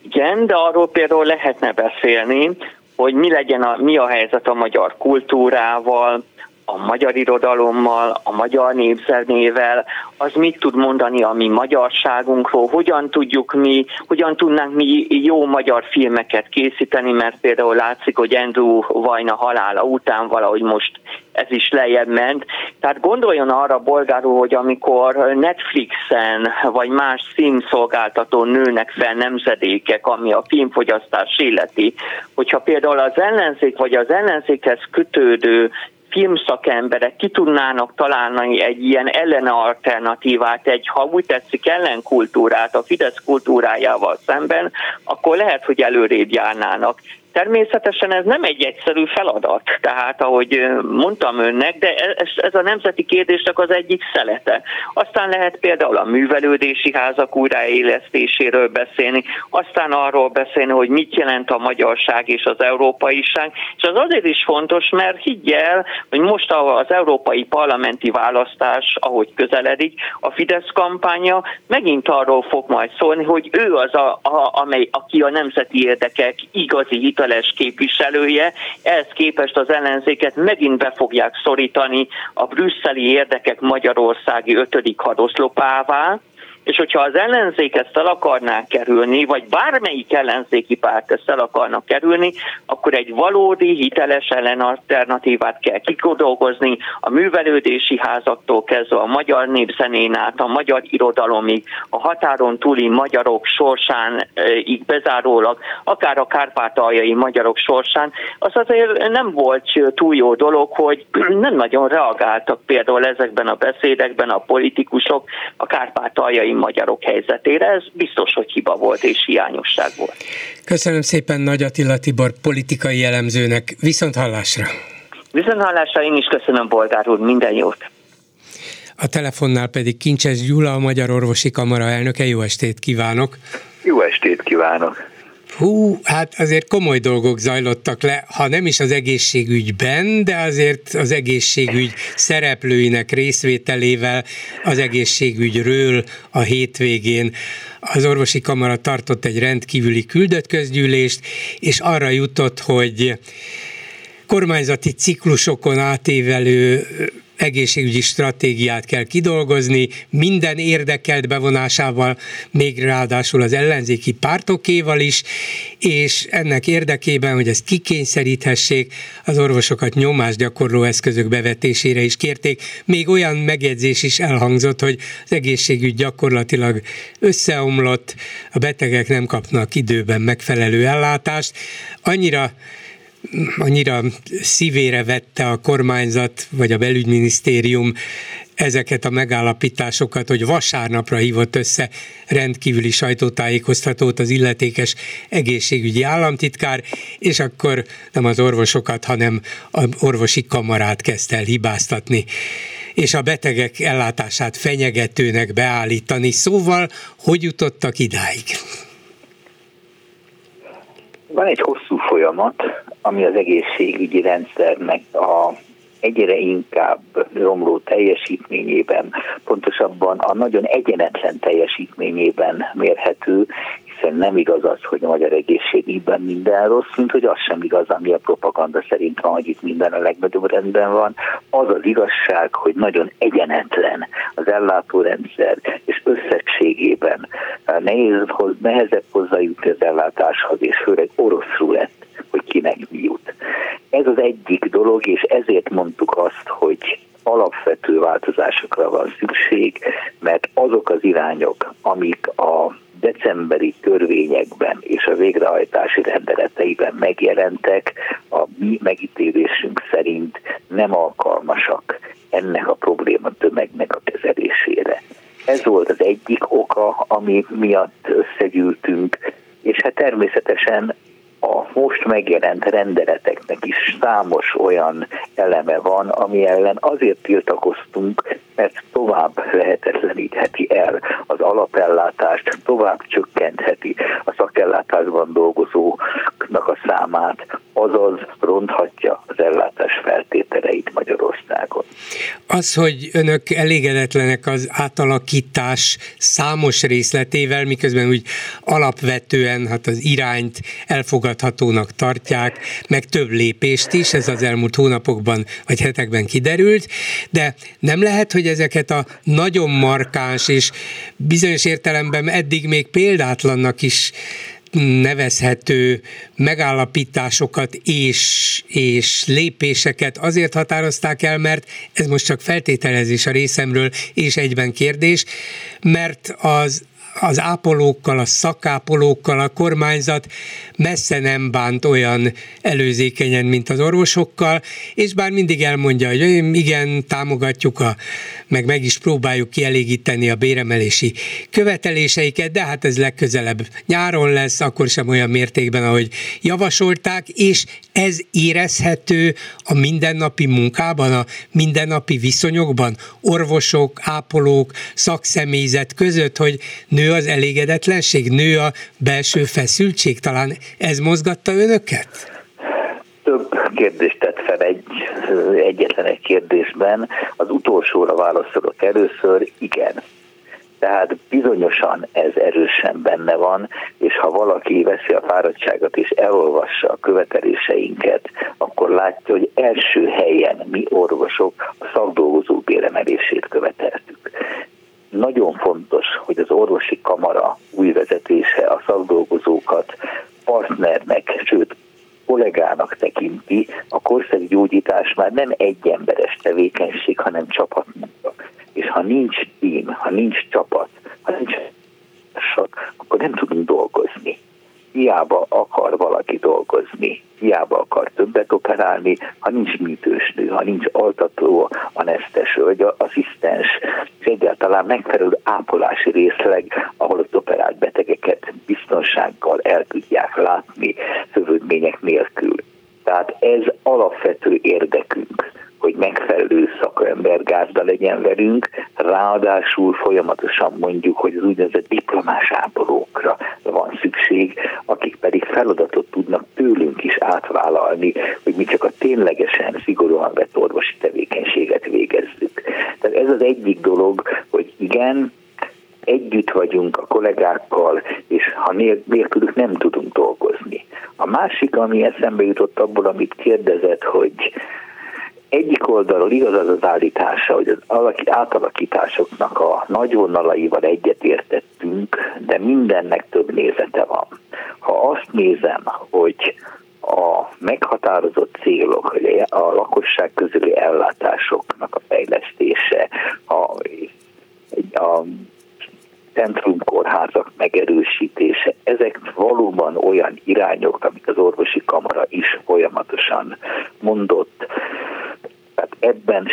Igen, de arról például lehetne beszélni, hogy mi legyen a, mi a helyzet a magyar kultúrával, a magyar irodalommal, a magyar népzenével, az mit tud mondani a mi magyarságunkról, hogyan tudjuk mi, hogyan tudnánk mi jó magyar filmeket készíteni, mert például látszik, hogy Andrew Vajna halála után valahogy most ez is lejjebb ment. Tehát gondoljon arra, bolgárul, hogy amikor Netflixen vagy más színszolgáltató nőnek fel nemzedékek, ami a filmfogyasztás illeti, hogyha például az ellenzék vagy az ellenzékhez kötődő filmszakemberek ki tudnának találni egy ilyen ellene alternatívát, egy, ha úgy tetszik, ellenkultúrát a Fidesz kultúrájával szemben, akkor lehet, hogy előrébb járnának. Természetesen ez nem egy egyszerű feladat, tehát ahogy mondtam önnek, de ez, ez a nemzeti kérdésnek az egyik szelete. Aztán lehet például a művelődési házak újraélesztéséről beszélni, aztán arról beszélni, hogy mit jelent a magyarság és az európaiság, és az azért is fontos, mert higgyel, hogy most az európai parlamenti választás, ahogy közeledik, a Fidesz kampánya megint arról fog majd szólni, hogy ő az, a, a, amely, aki a nemzeti érdekek igazi hitel hiteles képviselője, ehhez képest az ellenzéket megint be fogják szorítani a brüsszeli érdekek magyarországi ötödik hadoszlopává, és hogyha az ellenzék ezt el akarná kerülni, vagy bármelyik ellenzéki párt ezt el akarnak kerülni, akkor egy valódi, hiteles ellenalternatívát kell kikodolgozni a művelődési házaktól kezdve a magyar népzenén át, a magyar irodalomig, a határon túli magyarok sorsán így bezárólag, akár a kárpátaljai magyarok sorsán, az azért nem volt túl jó dolog, hogy nem nagyon reagáltak például ezekben a beszédekben a politikusok a kárpátaljai magyarok helyzetére. Ez biztos, hogy hiba volt és hiányosság volt. Köszönöm szépen Nagy Attila Tibor politikai elemzőnek. Viszont hallásra! Viszont hallásra én is köszönöm, Bolgár úr, minden jót! A telefonnál pedig Kincses Gyula, a Magyar Orvosi Kamara elnöke. Jó estét kívánok! Jó estét kívánok! Hú, hát azért komoly dolgok zajlottak le, ha nem is az egészségügyben, de azért az egészségügy szereplőinek részvételével az egészségügyről a hétvégén. Az orvosi kamara tartott egy rendkívüli küldött közgyűlést, és arra jutott, hogy kormányzati ciklusokon átévelő egészségügyi stratégiát kell kidolgozni, minden érdekelt bevonásával, még ráadásul az ellenzéki pártokéval is, és ennek érdekében, hogy ezt kikényszeríthessék, az orvosokat nyomásgyakorló eszközök bevetésére is kérték. Még olyan megjegyzés is elhangzott, hogy az egészségügy gyakorlatilag összeomlott, a betegek nem kapnak időben megfelelő ellátást. Annyira annyira szívére vette a kormányzat vagy a belügyminisztérium ezeket a megállapításokat, hogy vasárnapra hívott össze rendkívüli sajtótájékoztatót az illetékes egészségügyi államtitkár, és akkor nem az orvosokat, hanem az orvosi kamarát kezdte el hibáztatni és a betegek ellátását fenyegetőnek beállítani. Szóval, hogy jutottak idáig? Van egy hosszú folyamat, ami az egészségügyi rendszernek a egyre inkább romló teljesítményében, pontosabban a nagyon egyenetlen teljesítményében mérhető, hiszen nem igaz az, hogy a magyar egészségügyben minden rossz, mint hogy az sem igaz, ami a propaganda szerint van, hogy itt minden a legnagyobb rendben van. Az az igazság, hogy nagyon egyenetlen az ellátórendszer, és összességében nehéz, nehezebb hozzájutni az ellátáshoz, és főleg oroszul lett hogy kinek mi jut. Ez az egyik dolog, és ezért mondtuk azt, hogy alapvető változásokra van szükség, mert azok az irányok, amik a decemberi törvényekben és a végrehajtási rendeleteiben megjelentek, a mi megítélésünk szerint nem alkalmasak ennek a probléma tömegnek a kezelésére. Ez volt az egyik oka, ami miatt összegyűltünk, és hát természetesen a most megjelent rendeleteknek is számos olyan eleme van, ami ellen azért tiltakoztunk, mert tovább lehetetlenítheti el az alapellátást, tovább csökkentheti a szakellátásban dolgozóknak a számát, azaz ronthatja az ellátás feltételeit Magyarországon. Az, hogy önök elégedetlenek az átalakítás számos részletével, miközben úgy alapvetően hát az irányt elfogadhatónak tartják, meg több lépést is, ez az elmúlt hónapokban vagy hetekben kiderült, de nem lehet, hogy ezeket a nagyon markáns és bizonyos értelemben eddig még példátlannak is nevezhető megállapításokat és, és lépéseket azért határozták el, mert ez most csak feltételezés a részemről és egyben kérdés, mert az az ápolókkal, a szakápolókkal a kormányzat messze nem bánt olyan előzékenyen, mint az orvosokkal, és bár mindig elmondja, hogy igen, támogatjuk, a, meg meg is próbáljuk kielégíteni a béremelési követeléseiket, de hát ez legközelebb nyáron lesz, akkor sem olyan mértékben, ahogy javasolták, és ez érezhető a mindennapi munkában, a mindennapi viszonyokban, orvosok, ápolók, szakszemélyzet között, hogy nő az elégedetlenség, nő a belső feszültség, talán ez mozgatta önöket? Több kérdést tett fel egy, egyetlen egy kérdésben. Az utolsóra válaszolok először, igen. Tehát bizonyosan ez erősen benne van, és ha valaki veszi a fáradtságot és elolvassa a követeléseinket, akkor látja, hogy első helyen mi orvosok a szakdolgozók béremelését követeltük. Nagyon fontos, hogy az orvosi kamara új vezetése a szakdolgozókat partnernek, sőt kollégának tekinti, a korszerű gyógyítás már nem egy emberes tevékenység, hanem csapatmunka. És ha nincs tím, ha nincs csapat, ha nincs akkor nem tudunk dolgozni hiába akar valaki dolgozni, hiába akar többet operálni, ha nincs műtősnő, ha nincs altató, anesztes vagy asszisztens, és egyáltalán megfelelő ápolási részleg, ahol az operált betegeket biztonsággal el tudják látni szövődmények nélkül. Tehát ez alapvető érdekünk hogy megfelelő szakembergázda legyen velünk, ráadásul folyamatosan mondjuk, hogy az úgynevezett diplomás ápolókra van szükség, akik pedig feladatot tudnak tőlünk is átvállalni, hogy mi csak a ténylegesen szigorúan vett orvosi tevékenységet végezzük. Tehát ez az egyik dolog, hogy igen, együtt vagyunk a kollégákkal, és ha nélkülük nem tudunk dolgozni. A másik, ami eszembe jutott abból, amit kérdezett, hogy egyik oldalról igaz az az állítása, hogy az átalakításoknak a nagy vonalaival egyetértettünk, de mindennek több nézete van. Ha azt nézem, hogy a meghatározott célok, hogy a lakosság közüli ellátásoknak a fejlesztése, a, a centrumkórházak megerősítése, ezek valóban olyan irányok, amit az orvosi kamara is folyamatosan mondott,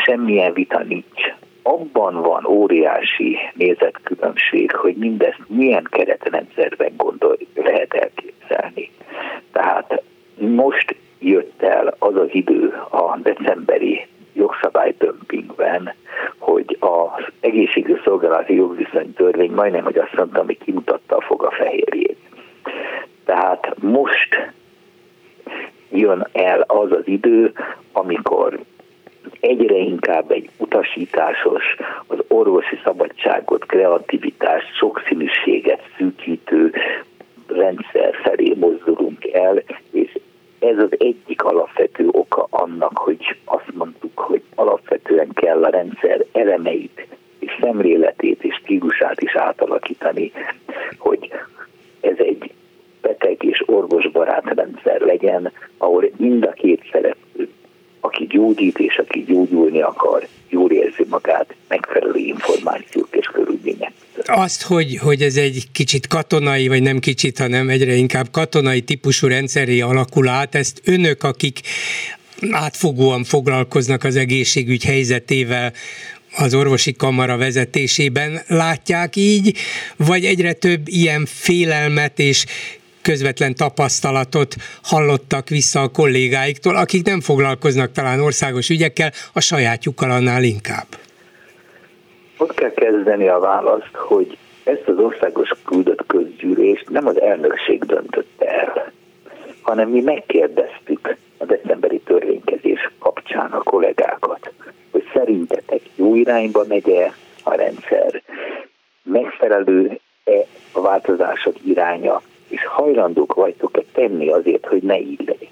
semmilyen vita nincs. Abban van óriási nézetkülönbség, hogy mindezt milyen keretrendszerben gondol, lehet elképzelni. Tehát most jött el az az idő a decemberi jogszabálydömpingben, hogy az egészségügyi szolgálati jogviszonytörvény majdnem, hogy azt mondtam, hogy kimutatta a fogafehérjét. Tehát most jön el az az idő, amikor egyre inkább egy utasításos, az orvosi szabadságot, kreativitást, sokszínűséget szűkítő rendszer felé mozdulunk el, és ez az egyik alapvető oka annak, hogy azt mondtuk, hogy alapvetően kell a rendszer elemeit és szemléletét és stílusát is átalakítani, hogy ez egy beteg és orvosbarát rendszer legyen, ahol mind a két szereplő aki gyógyít és aki gyógyulni akar, jól érzi magát, megfelelő információk és körülmények. Azt, hogy, hogy ez egy kicsit katonai, vagy nem kicsit, hanem egyre inkább katonai típusú rendszeré alakul át, ezt önök, akik átfogóan foglalkoznak az egészségügy helyzetével, az orvosi kamara vezetésében látják így, vagy egyre több ilyen félelmet és közvetlen tapasztalatot hallottak vissza a kollégáiktól, akik nem foglalkoznak talán országos ügyekkel, a sajátjukkal annál inkább? Ott kell kezdeni a választ, hogy ezt az országos küldött közgyűlést nem az elnökség döntötte el, hanem mi megkérdeztük a decemberi törvénykezés kapcsán a kollégákat, hogy szerintetek jó irányba megy-e a rendszer, megfelelő-e a változások iránya, és hajlandók vagytok-e tenni azért, hogy ne így legyen.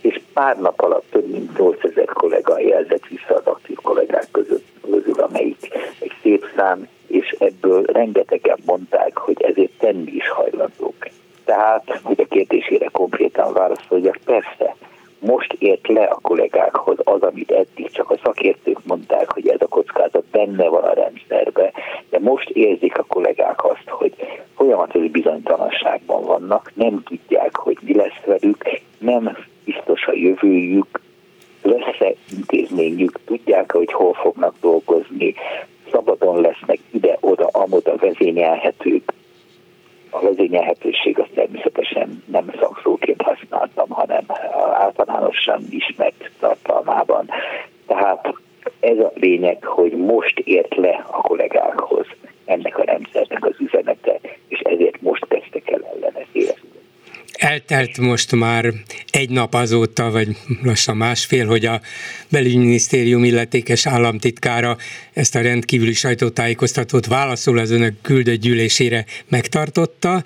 És pár nap alatt több mint 8000 kollega jelzett vissza az aktív kollégák között, közül, amelyik egy szép szám, és ebből rengetegen mondták, hogy ezért tenni is hajlandók. Tehát, hogy a kérdésére konkrétan válaszoljak, persze, most ért le a kollégákhoz az, amit eddig csak a szakértők mondták, hogy ez a kockázat benne van a rendszerbe, de most érzik a kollégák azt, hogy folyamatos bizonytalanságban vannak, nem tudják, hogy mi lesz velük, nem biztos a jövőjük, lesz-e intézményük, tudják hogy hol fognak dolgozni, szabadon lesznek ide-oda, amoda vezényelhetők. A vezényelhetőség az természetesen nem szakszóként használtam, hanem általánosan ismert tartalmában. Tehát ez a lényeg, hogy most ért le a kollégákhoz ennek a rendszernek az üzenete, és ezért most kezdtek el ellene érezni. Eltelt most már egy nap azóta, vagy lassan másfél, hogy a belügyminisztérium illetékes államtitkára ezt a rendkívüli sajtótájékoztatót válaszol az önök küldött gyűlésére megtartotta.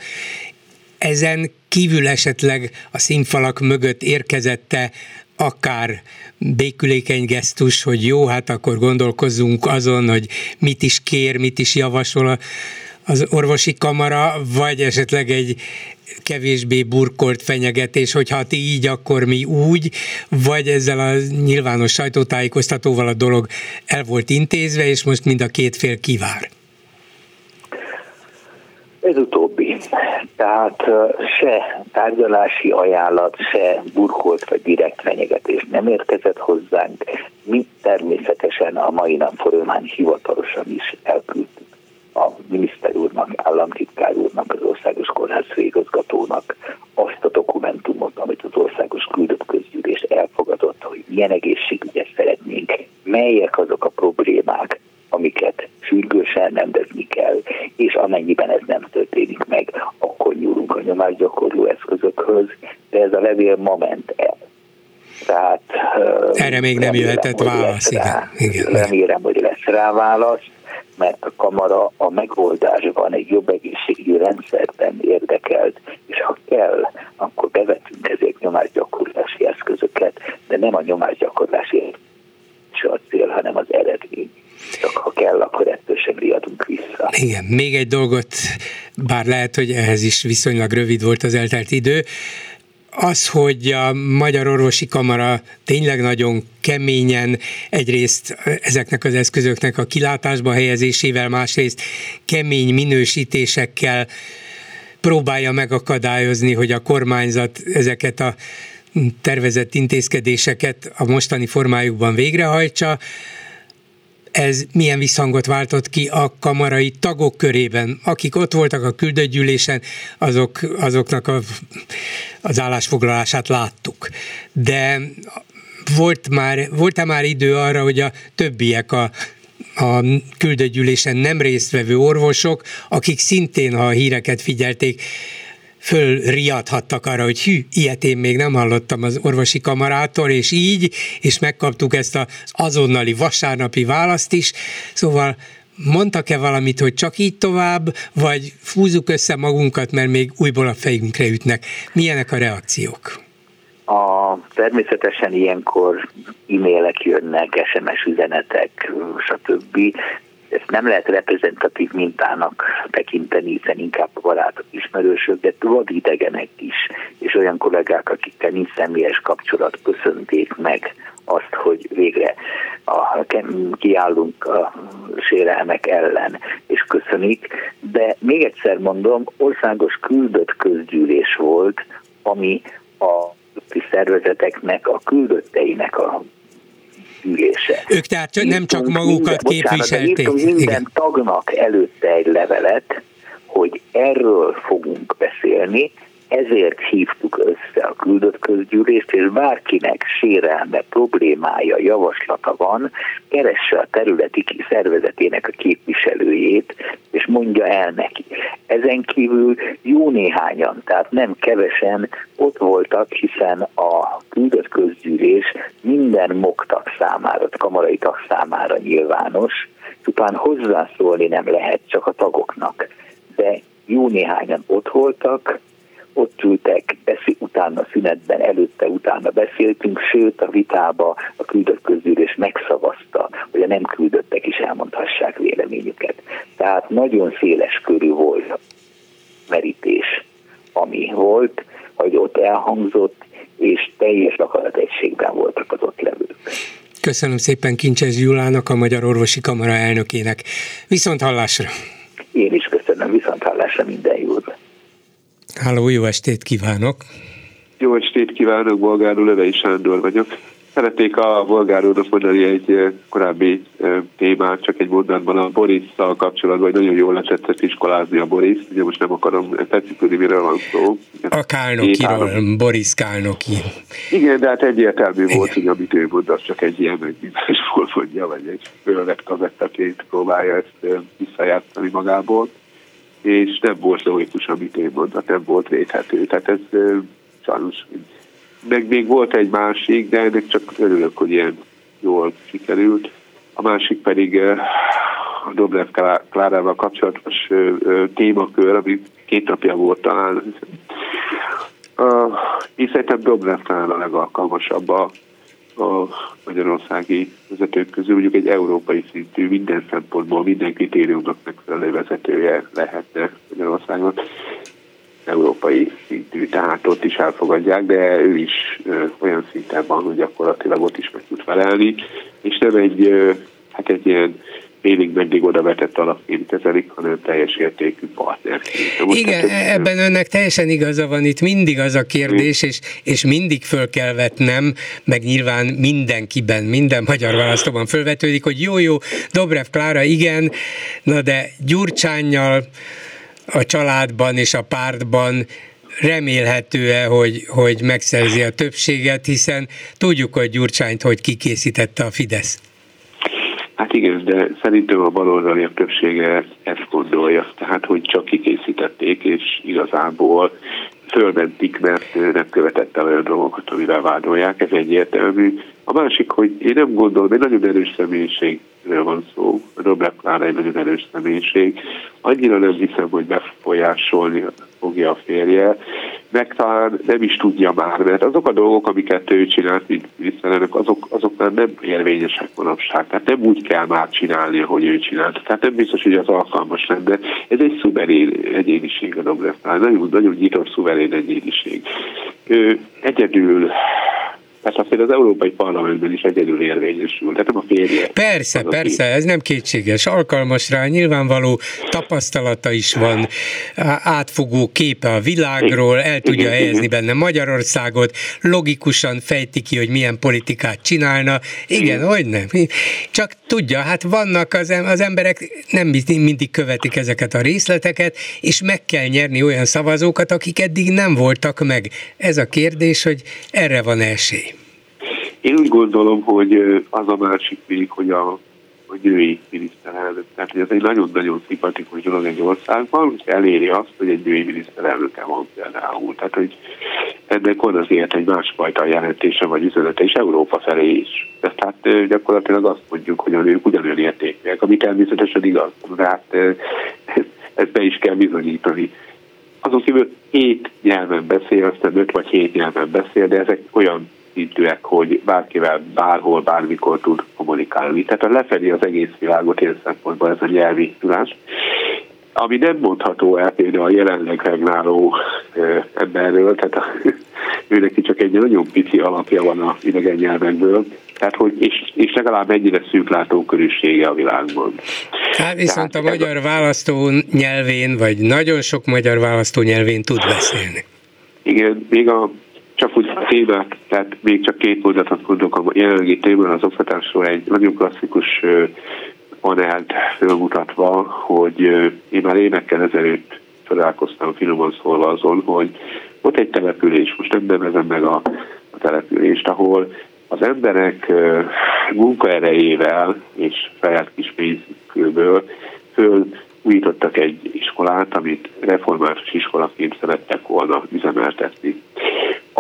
Ezen kívül esetleg a színfalak mögött érkezette akár békülékeny gesztus, hogy jó, hát akkor gondolkozzunk azon, hogy mit is kér, mit is javasol az orvosi kamara, vagy esetleg egy kevésbé burkolt fenyegetés, hogy ha ti így, akkor mi úgy, vagy ezzel a nyilvános sajtótájékoztatóval a dolog el volt intézve, és most mind a két fél kivár. Ez utóbbi. Tehát se tárgyalási ajánlat, se burkolt vagy direkt fenyegetés nem érkezett hozzánk. Mi természetesen a mai nap folyamán hivatalosan is elküldtük a miniszter úrnak, államtitkár úrnak, az országos kórház főigazgatónak azt a dokumentumot, amit az országos küldött közgyűlés elfogadott, hogy milyen egészségügyet szeretnénk, melyek azok a problémák, amiket sürgősen rendezni kell, és amennyiben ez nem történik meg, akkor nyúlunk a nyomásgyakorló eszközökhöz, de ez a levél ma ment el. Tehát, Erre még nem jöhetett válasz, igen. igen. Remélem, hogy lesz rá válasz, mert a kamara a megoldásban egy jobb egészségügyi rendszerben érdekelt, és ha kell, akkor bevetünk ezért nyomásgyakorlási eszközöket, de nem a nyomásgyakorlási a cél, hanem az eredmény. Csak ha kell, akkor ettől sem riadunk vissza. Igen, még egy dolgot, bár lehet, hogy ehhez is viszonylag rövid volt az eltelt idő, az, hogy a Magyar Orvosi Kamara tényleg nagyon keményen egyrészt ezeknek az eszközöknek a kilátásba helyezésével, másrészt kemény minősítésekkel próbálja megakadályozni, hogy a kormányzat ezeket a tervezett intézkedéseket a mostani formájukban végrehajtsa, ez milyen visszhangot váltott ki a kamarai tagok körében, akik ott voltak a küldőgyűlésen, azok, azoknak a, az állásfoglalását láttuk. De volt már, volt-e már idő arra, hogy a többiek a a küldőgyűlésen nem résztvevő orvosok, akik szintén, ha a híreket figyelték, fölriadhattak arra, hogy hű, ilyet én még nem hallottam az orvosi kamarától, és így, és megkaptuk ezt az azonnali vasárnapi választ is, szóval mondtak-e valamit, hogy csak így tovább, vagy fúzzuk össze magunkat, mert még újból a fejünkre ütnek. Milyenek a reakciók? A, természetesen ilyenkor e-mailek jönnek, SMS üzenetek, stb ezt nem lehet reprezentatív mintának tekinteni, hiszen inkább a barátok, ismerősök, de vad idegenek is, és olyan kollégák, akikkel nincs személyes kapcsolat, köszönték meg azt, hogy végre a, kiállunk a sérelmek ellen, és köszönik. De még egyszer mondom, országos küldött közgyűlés volt, ami a szervezeteknek, a küldötteinek a gyűlése. Ők tehát írtunk nem csak magukat minden, képviselték. Bocsánat, minden Igen. tagnak előtte egy levelet, hogy erről fogunk beszélni, ezért hívtuk össze a küldött közgyűlést, és bárkinek sérelme, problémája, javaslata van, keresse a területi szervezetének a képviselőjét, és mondja el neki. Ezen kívül jó néhányan, tehát nem kevesen ott voltak, hiszen a küldött közgyűlés minden moktak számára, kamarai tag számára nyilvános, csupán hozzászólni nem lehet csak a tagoknak. De jó néhányan ott voltak, ott ültek, beszél, utána szünetben, előtte, utána beszéltünk, sőt a vitába a küldött közülés megszavazta, hogy a nem küldöttek is elmondhassák véleményüket. Tehát nagyon széles körű volt a merítés, ami volt, hogy ott elhangzott, és teljes akarategységben voltak az ott levők. Köszönöm szépen Kincses Gyulának, a Magyar Orvosi Kamara elnökének. Viszont hallásra! Én is köszönöm, viszont hallásra minden jót! Háló, jó estét kívánok! Jó estét kívánok, Bolgárul Levei Sándor vagyok. Szeretnék a Bolgár úrnak mondani egy eh, korábbi eh, témát, csak egy mondatban a Borisszal kapcsolatban, hogy nagyon jól lehetett iskolázni a Boris, ugye most nem akarom tetszikülni, miről van szó. A Kálnokiról, Boris Kálnoki. Igen, de hát egyértelmű Igen. volt, hogy amit ő mond, az csak egy ilyen megnyitásból mondja, vagy egy fölvett kazettaként próbálja ezt eh, visszajátszani magából, és nem volt logikus, amit ő mondta, nem volt védhető. Tehát ez sajnos meg még volt egy másik, de ennek csak örülök, hogy ilyen jól sikerült. A másik pedig a Dobrev Klárával kapcsolatos témakör, ami két napja volt talán. Én szerintem Dobrev talán a legalkalmasabb a, a magyarországi vezetők közül, mondjuk egy európai szintű, minden szempontból, minden kritériumnak megfelelő vezetője lehetne Magyarországon. Európai szintű, tehát ott is elfogadják, de ő is ö, olyan szinten van, hogy gyakorlatilag ott is meg tud felelni, és nem egy, ö, hát egy ilyen félig meddig oda vetett alapként kezelik, hanem teljes értékű partner. Igen, hát, ebben önnek teljesen igaza van, itt mindig az a kérdés, és, és mindig föl kell vetnem, meg nyilván mindenkiben, minden magyar választóban fölvetődik, hogy jó-jó, Dobrev Klára, igen, na de Gyurcsányjal, a családban és a pártban remélhető-e, hogy, hogy megszerzi a többséget, hiszen tudjuk, hogy Gyurcsányt hogy kikészítette a Fidesz. Hát igen, de szerintem a baloldali a többsége ezt gondolja, tehát hogy csak kikészítették, és igazából fölmentik, mert nem követette olyan dolgokat, amivel vádolják, ez egyértelmű. A másik, hogy én nem gondolom, egy nagyon erős személyiségről van szó, Robert Klára egy nagyon erős személyiség, annyira nem hiszem, hogy befolyásolni fogja a férje, meg talán nem is tudja már, mert azok a dolgok, amiket ő csinált, mint miniszterelnök, azok, azok már nem érvényesek manapság. Tehát nem úgy kell már csinálni, hogy ő csinálta. Tehát nem biztos, hogy az alkalmas lenne. Ez egy szuverén egyéniség a Dobrev Nagyon, nagyon nyitott szuverén egyéniség. Ő egyedül tehát azért az Európai Parlamentben is egyedül érvényesül, tehát nem a férje. Persze, persze, ez nem kétséges. Alkalmas rá, nyilvánvaló tapasztalata is van, átfogó képe a világról, el tudja igen, helyezni igen. benne Magyarországot, logikusan fejti ki, hogy milyen politikát csinálna. Igen, igen. hogy nem. Csak tudja, hát vannak az, az emberek, nem mindig követik ezeket a részleteket, és meg kell nyerni olyan szavazókat, akik eddig nem voltak meg. Ez a kérdés, hogy erre van esély. Én úgy gondolom, hogy az a másik még, hogy a, a női miniszterelnök, tehát hogy ez egy nagyon-nagyon szimpatikus dolog egy országban, hogy eléri azt, hogy egy női miniszterelnöke van például. Tehát, hogy ennek van azért egy másfajta jelentése vagy üzenete is Európa felé is. Tehát gyakorlatilag azt mondjuk, hogy a nők ugyanolyan értékűek, ami természetesen igaz, de hát ezt be is kell bizonyítani. Azon kívül hét nyelven beszél, aztán öt vagy hét nyelven beszél, de ezek olyan szintűek, hogy bárkivel bárhol, bármikor tud kommunikálni. Tehát a lefedi az egész világot ilyen szempontból ez a nyelvi tudás. Ami nem mondható el például a jelenleg regnáló emberről, tehát a, őnek csak egy nagyon pici alapja van a idegen nyelvekből, tehát, hogy, és, és legalább ennyire szűk látókörűsége a világban. Hát viszont Tehát, a magyar a... választó nyelvén, vagy nagyon sok magyar választó nyelvén tud beszélni. Igen, még a csak úgy a témák, tehát még csak két mondatot mondok a jelenlegi témán az oktatásról egy nagyon klasszikus panelt fölmutatva, hogy én már évekkel ezelőtt találkoztam finoman szólva azon, hogy ott egy település, most nem nevezem meg a, a települést, ahol az emberek munkaerejével és saját kis pénzükből föl egy iskolát, amit református iskolaként szerettek volna üzemeltetni.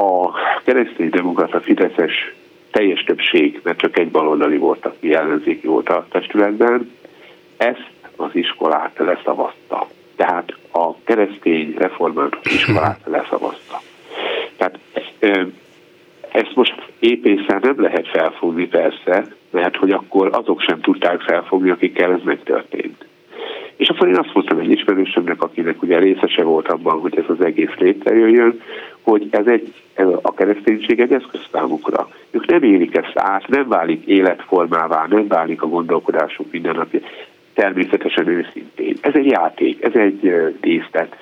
A kereszténydemokrata Fideszes teljes többség, mert csak egy baloldali volt, aki ellenzéki volt a testületben, ezt az iskolát leszavazta. Tehát a keresztény református iskolát leszavazta. Tehát ezt, most épészen nem lehet felfogni persze, mert hogy akkor azok sem tudták felfogni, akikkel ez megtörtént. És akkor én azt mondtam egy ismerősömnek, akinek ugye részese volt abban, hogy ez az egész létrejöjjön, hogy ez egy, a kereszténység egy eszköz számukra. Ők nem élik ezt át, nem válik életformává, nem válik a gondolkodásuk napja. Természetesen őszintén. Ez egy játék, ez egy díszlet.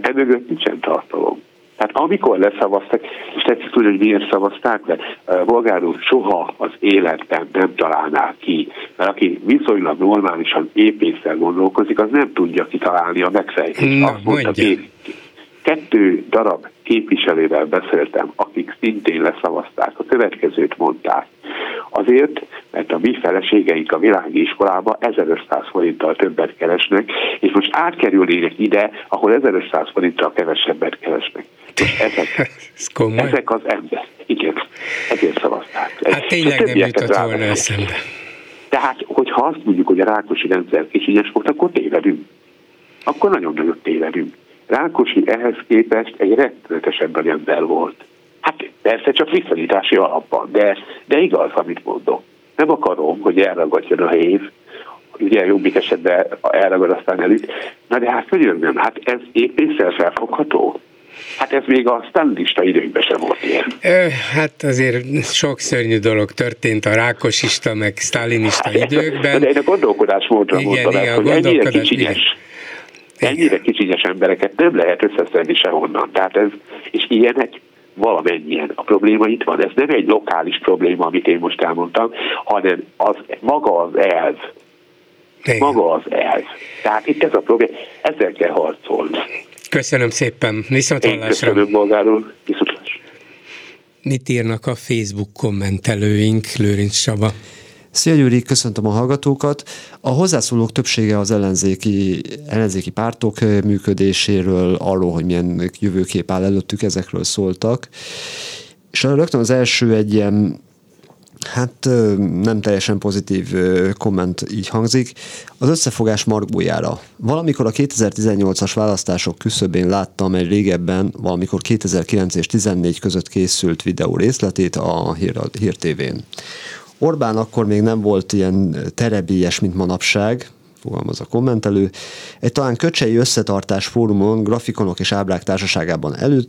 Emögött nincsen tartalom. Tehát amikor leszavaztak, és tetszik tudni, hogy miért szavazták le, Bolgár soha az életben nem találná ki, mert aki viszonylag normálisan épésszel gondolkozik, az nem tudja kitalálni a megfejtést. Azt mondta, kettő darab képviselővel beszéltem, akik szintén leszavazták, a következőt mondták. Azért, mert a mi feleségeink a világi iskolába 1500 forinttal többet keresnek, és most átkerülnének ide, ahol 1500 forinttal kevesebbet keresnek. És ezek, ezek az emberek. Igen, ezért szavazták. Hát tényleg nem jutott volna eszembe. Tehát, hogyha azt mondjuk, hogy a Rákosi rendszer kicsinyes volt, akkor tévedünk. Akkor nagyon-nagyon tévedünk. Rákosi ehhez képest egy rettenetesebben ember volt. Hát persze csak viszonyítási alapban, de, de igaz, amit mondok. Nem akarom, hogy elragadjon a hév, ugye jobbik esetben elragad, aztán elüt. Na de hát nem, hát ez épészel felfogható. Hát ez még a sztálista időkben sem volt ilyen. Ö, hát azért sok szörnyű dolog történt a rákosista, meg sztálinista időkben. De én a gondolkodásmódra igen, mondtam, igen, hogy ennyire kicsinyes, ennyire kicsinyes embereket nem lehet összeszedni sehonnan. Tehát ez, és ilyenek valamennyien. A probléma itt van. Ez nem egy lokális probléma, amit én most elmondtam, hanem az maga az elv. Igen. Maga az elv. Tehát itt ez a probléma, ezzel kell harcolni. Köszönöm szépen, viszont Én köszönöm magáról, viszontlás. Mit írnak a Facebook kommentelőink, Lőrinc Saba? Szia Gyuri, köszöntöm a hallgatókat. A hozzászólók többsége az ellenzéki, ellenzéki pártok működéséről, arról, hogy milyen jövőkép áll előttük, ezekről szóltak. És rögtön az első egy ilyen Hát nem teljesen pozitív komment így hangzik. Az összefogás margójára. Valamikor a 2018-as választások küszöbén láttam egy régebben, valamikor 2009 és 2014 között készült videó részletét a Hír, Hír TV-n. Orbán akkor még nem volt ilyen terebélyes, mint manapság, fogalmaz a kommentelő. Egy talán köcsei összetartás fórumon grafikonok és ábrák társaságában elő,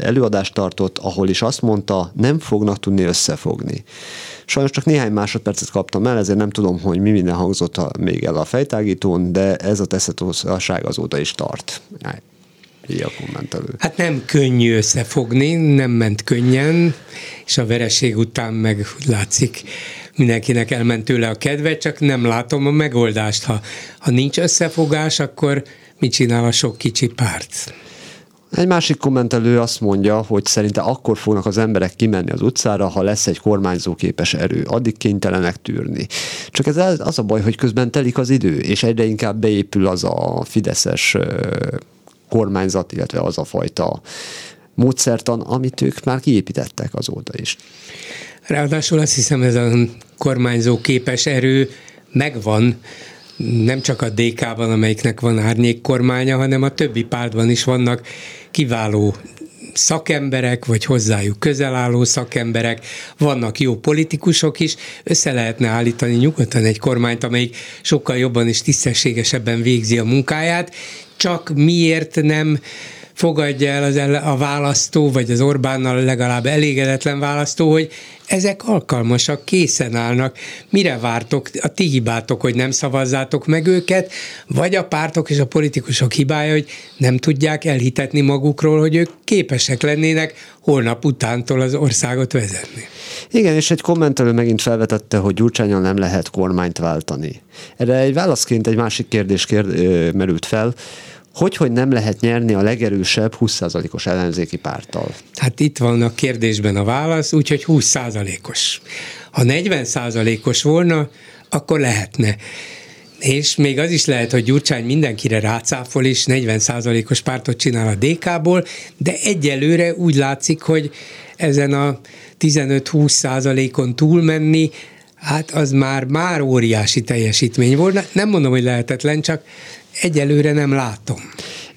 előadást tartott, ahol is azt mondta, nem fognak tudni összefogni. Sajnos csak néhány másodpercet kaptam el, ezért nem tudom, hogy mi minden hangzott még el a fejtágítón, de ez a teszetosság azóta is tart. A kommentelő. Hát nem könnyű összefogni, nem ment könnyen, és a vereség után meg látszik, mindenkinek elment tőle a kedve, csak nem látom a megoldást. Ha, ha nincs összefogás, akkor mit csinál a sok kicsi párt? Egy másik kommentelő azt mondja, hogy szerinte akkor fognak az emberek kimenni az utcára, ha lesz egy kormányzóképes erő. Addig kénytelenek tűrni. Csak ez az a baj, hogy közben telik az idő, és egyre inkább beépül az a fideszes kormányzat, illetve az a fajta módszertan, amit ők már kiépítettek azóta is. Ráadásul azt hiszem, ez a kormányzó képes erő megvan, nem csak a DK-ban, amelyiknek van árnyék kormánya, hanem a többi pártban is vannak kiváló szakemberek, vagy hozzájuk közel álló szakemberek, vannak jó politikusok is, össze lehetne állítani nyugodtan egy kormányt, amelyik sokkal jobban és tisztességesebben végzi a munkáját, csak miért nem fogadja el az ele, a választó, vagy az Orbánnal legalább elégedetlen választó, hogy ezek alkalmasak, készen állnak. Mire vártok? A ti hibátok, hogy nem szavazzátok meg őket, vagy a pártok és a politikusok hibája, hogy nem tudják elhitetni magukról, hogy ők képesek lennének holnap utántól az országot vezetni. Igen, és egy kommentelő megint felvetette, hogy Gyurcsányon nem lehet kormányt váltani. Erre egy válaszként egy másik kérdés kérd, merült fel, hogy, hogy nem lehet nyerni a legerősebb 20%-os ellenzéki párttal? Hát itt van a kérdésben a válasz, úgyhogy 20%-os. Ha 40%-os volna, akkor lehetne. És még az is lehet, hogy Gyurcsány mindenkire rácáfol, és 40%-os pártot csinál a DK-ból, de egyelőre úgy látszik, hogy ezen a 15-20 százalékon túlmenni, hát az már, már óriási teljesítmény volt. Nem mondom, hogy lehetetlen, csak egyelőre nem látom.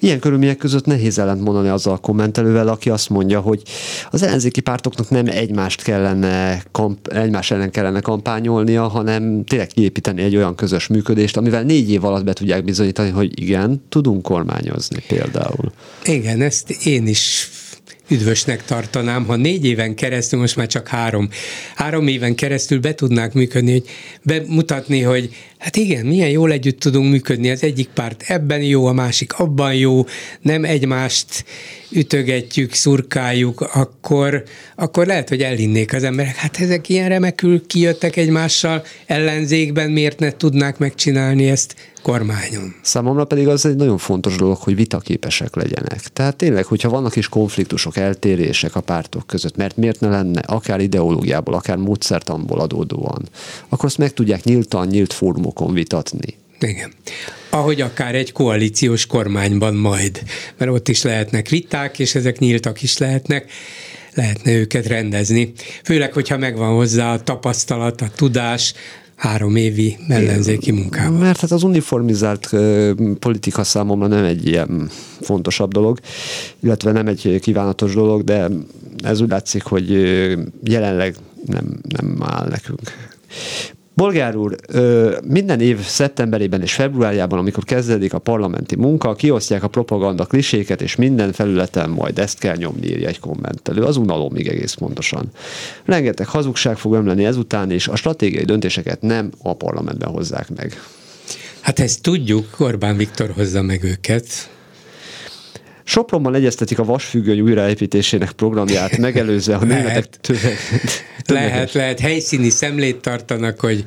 Ilyen körülmények között nehéz ellent mondani azzal a kommentelővel, aki azt mondja, hogy az ellenzéki pártoknak nem egymást kellene, kamp- egymás ellen kellene kampányolnia, hanem tényleg kiépíteni egy olyan közös működést, amivel négy év alatt be tudják bizonyítani, hogy igen, tudunk kormányozni például. Igen, ezt én is üdvösnek tartanám, ha négy éven keresztül, most már csak három, három éven keresztül be tudnák működni, hogy bemutatni, hogy Hát igen, milyen jól együtt tudunk működni. Az egyik párt ebben jó, a másik abban jó, nem egymást ütögetjük, szurkáljuk, akkor, akkor lehet, hogy elinnék az emberek. Hát ezek ilyen remekül kijöttek egymással ellenzékben, miért ne tudnák megcsinálni ezt kormányon. Számomra pedig az egy nagyon fontos dolog, hogy vitaképesek legyenek. Tehát tényleg, hogyha vannak is konfliktusok, eltérések a pártok között, mert miért ne lenne, akár ideológiából, akár módszertamból adódóan, akkor azt meg tudják nyíltan, nyílt fórumokon vitatni. Igen. Ahogy akár egy koalíciós kormányban majd, mert ott is lehetnek viták, és ezek nyíltak is lehetnek lehetne őket rendezni. Főleg, hogyha megvan hozzá a tapasztalat, a tudás, három évi ellenzéki munkával. Mert hát az uniformizált politika számomra nem egy ilyen fontosabb dolog, illetve nem egy kívánatos dolog, de ez úgy látszik, hogy jelenleg nem, nem áll nekünk. Bolgár úr, minden év szeptemberében és februárjában, amikor kezdődik a parlamenti munka, kiosztják a propaganda kliséket, és minden felületen majd ezt kell nyomni, írja egy kommentelő. Az még egész pontosan. Rengeteg hazugság fog ömleni ezután, és a stratégiai döntéseket nem a parlamentben hozzák meg. Hát ezt tudjuk, Orbán Viktor hozza meg őket. Sopronban egyeztetik a vasfüggöny újraépítésének programját, megelőzve a németek tömeg, Lehet, lehet. Helyszíni szemlét tartanak, hogy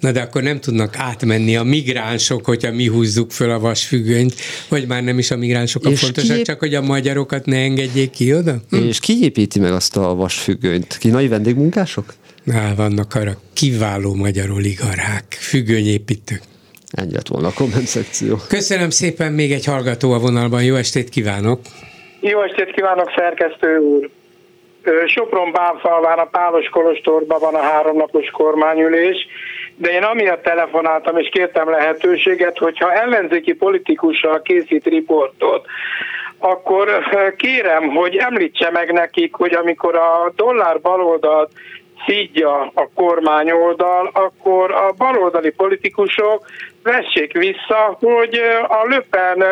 na de akkor nem tudnak átmenni a migránsok, hogyha mi húzzuk föl a vasfüggönyt, vagy már nem is a migránsok a fontosak, ki... csak hogy a magyarokat ne engedjék ki oda? Hm? És ki építi meg azt a vasfüggönyt? Kínai vendégmunkások? Na, vannak arra kiváló magyar oligarchák, függönyépítők. Ennyi lett volna a komment szekció. Köszönöm szépen, még egy hallgató a vonalban. Jó estét kívánok! Jó estét kívánok, szerkesztő úr! Sopron Bánfalván a Pálos Kolostorban van a háromnapos kormányülés, de én amiatt telefonáltam és kértem lehetőséget, hogyha ellenzéki politikussal készít riportot, akkor kérem, hogy említse meg nekik, hogy amikor a dollár baloldalt szídja a kormányoldal, akkor a baloldali politikusok vessék vissza, hogy a Löpen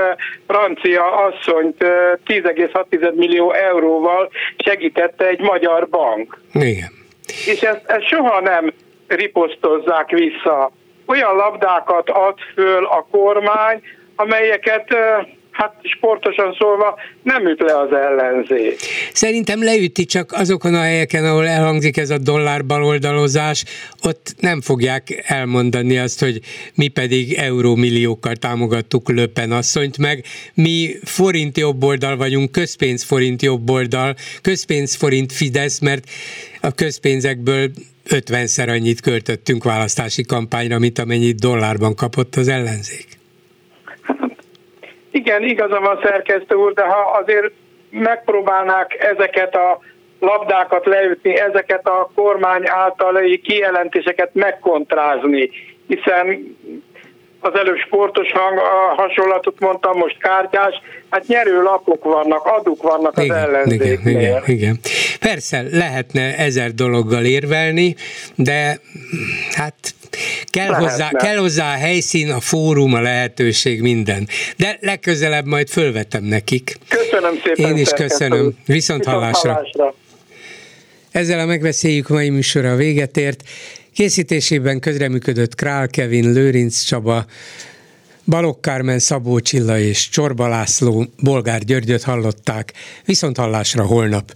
francia asszonyt 10,6 millió euróval segítette egy magyar bank. Igen. És ezt, ezt soha nem riposztozzák vissza. Olyan labdákat ad föl a kormány, amelyeket hát sportosan szólva nem üt le az ellenzék. Szerintem leüti csak azokon a helyeken, ahol elhangzik ez a dollár baloldalozás, ott nem fogják elmondani azt, hogy mi pedig eurómilliókkal támogattuk Löpen asszonyt, meg mi forint jobboldal vagyunk, közpénz forint jobboldal, közpénz forint Fidesz, mert a közpénzekből 50-szer annyit költöttünk választási kampányra, mint amennyit dollárban kapott az ellenzék. Igen, igaza van szerkesztő úr, de ha azért megpróbálnák ezeket a labdákat leütni, ezeket a kormány által kijelentéseket megkontrázni, hiszen az előbb sportos hang, a hasonlatot mondtam, most kártyás, hát nyerő lapok vannak, aduk vannak az ellenzéknél. Igen, igen, igen. Persze, lehetne ezer dologgal érvelni, de hát Kell hozzá, kell hozzá a helyszín, a fórum, a lehetőség, minden. De legközelebb majd fölvetem nekik. Köszönöm szépen. Én is köszönöm. Viszont hallásra. hallásra. Ezzel a megbeszéljük mai műsora véget ért. Készítésében közreműködött Král Kevin, Lőrinc Csaba, Balogh Kármen, Szabó Csilla és Csorba László, Bolgár Györgyöt hallották. Viszont hallásra holnap.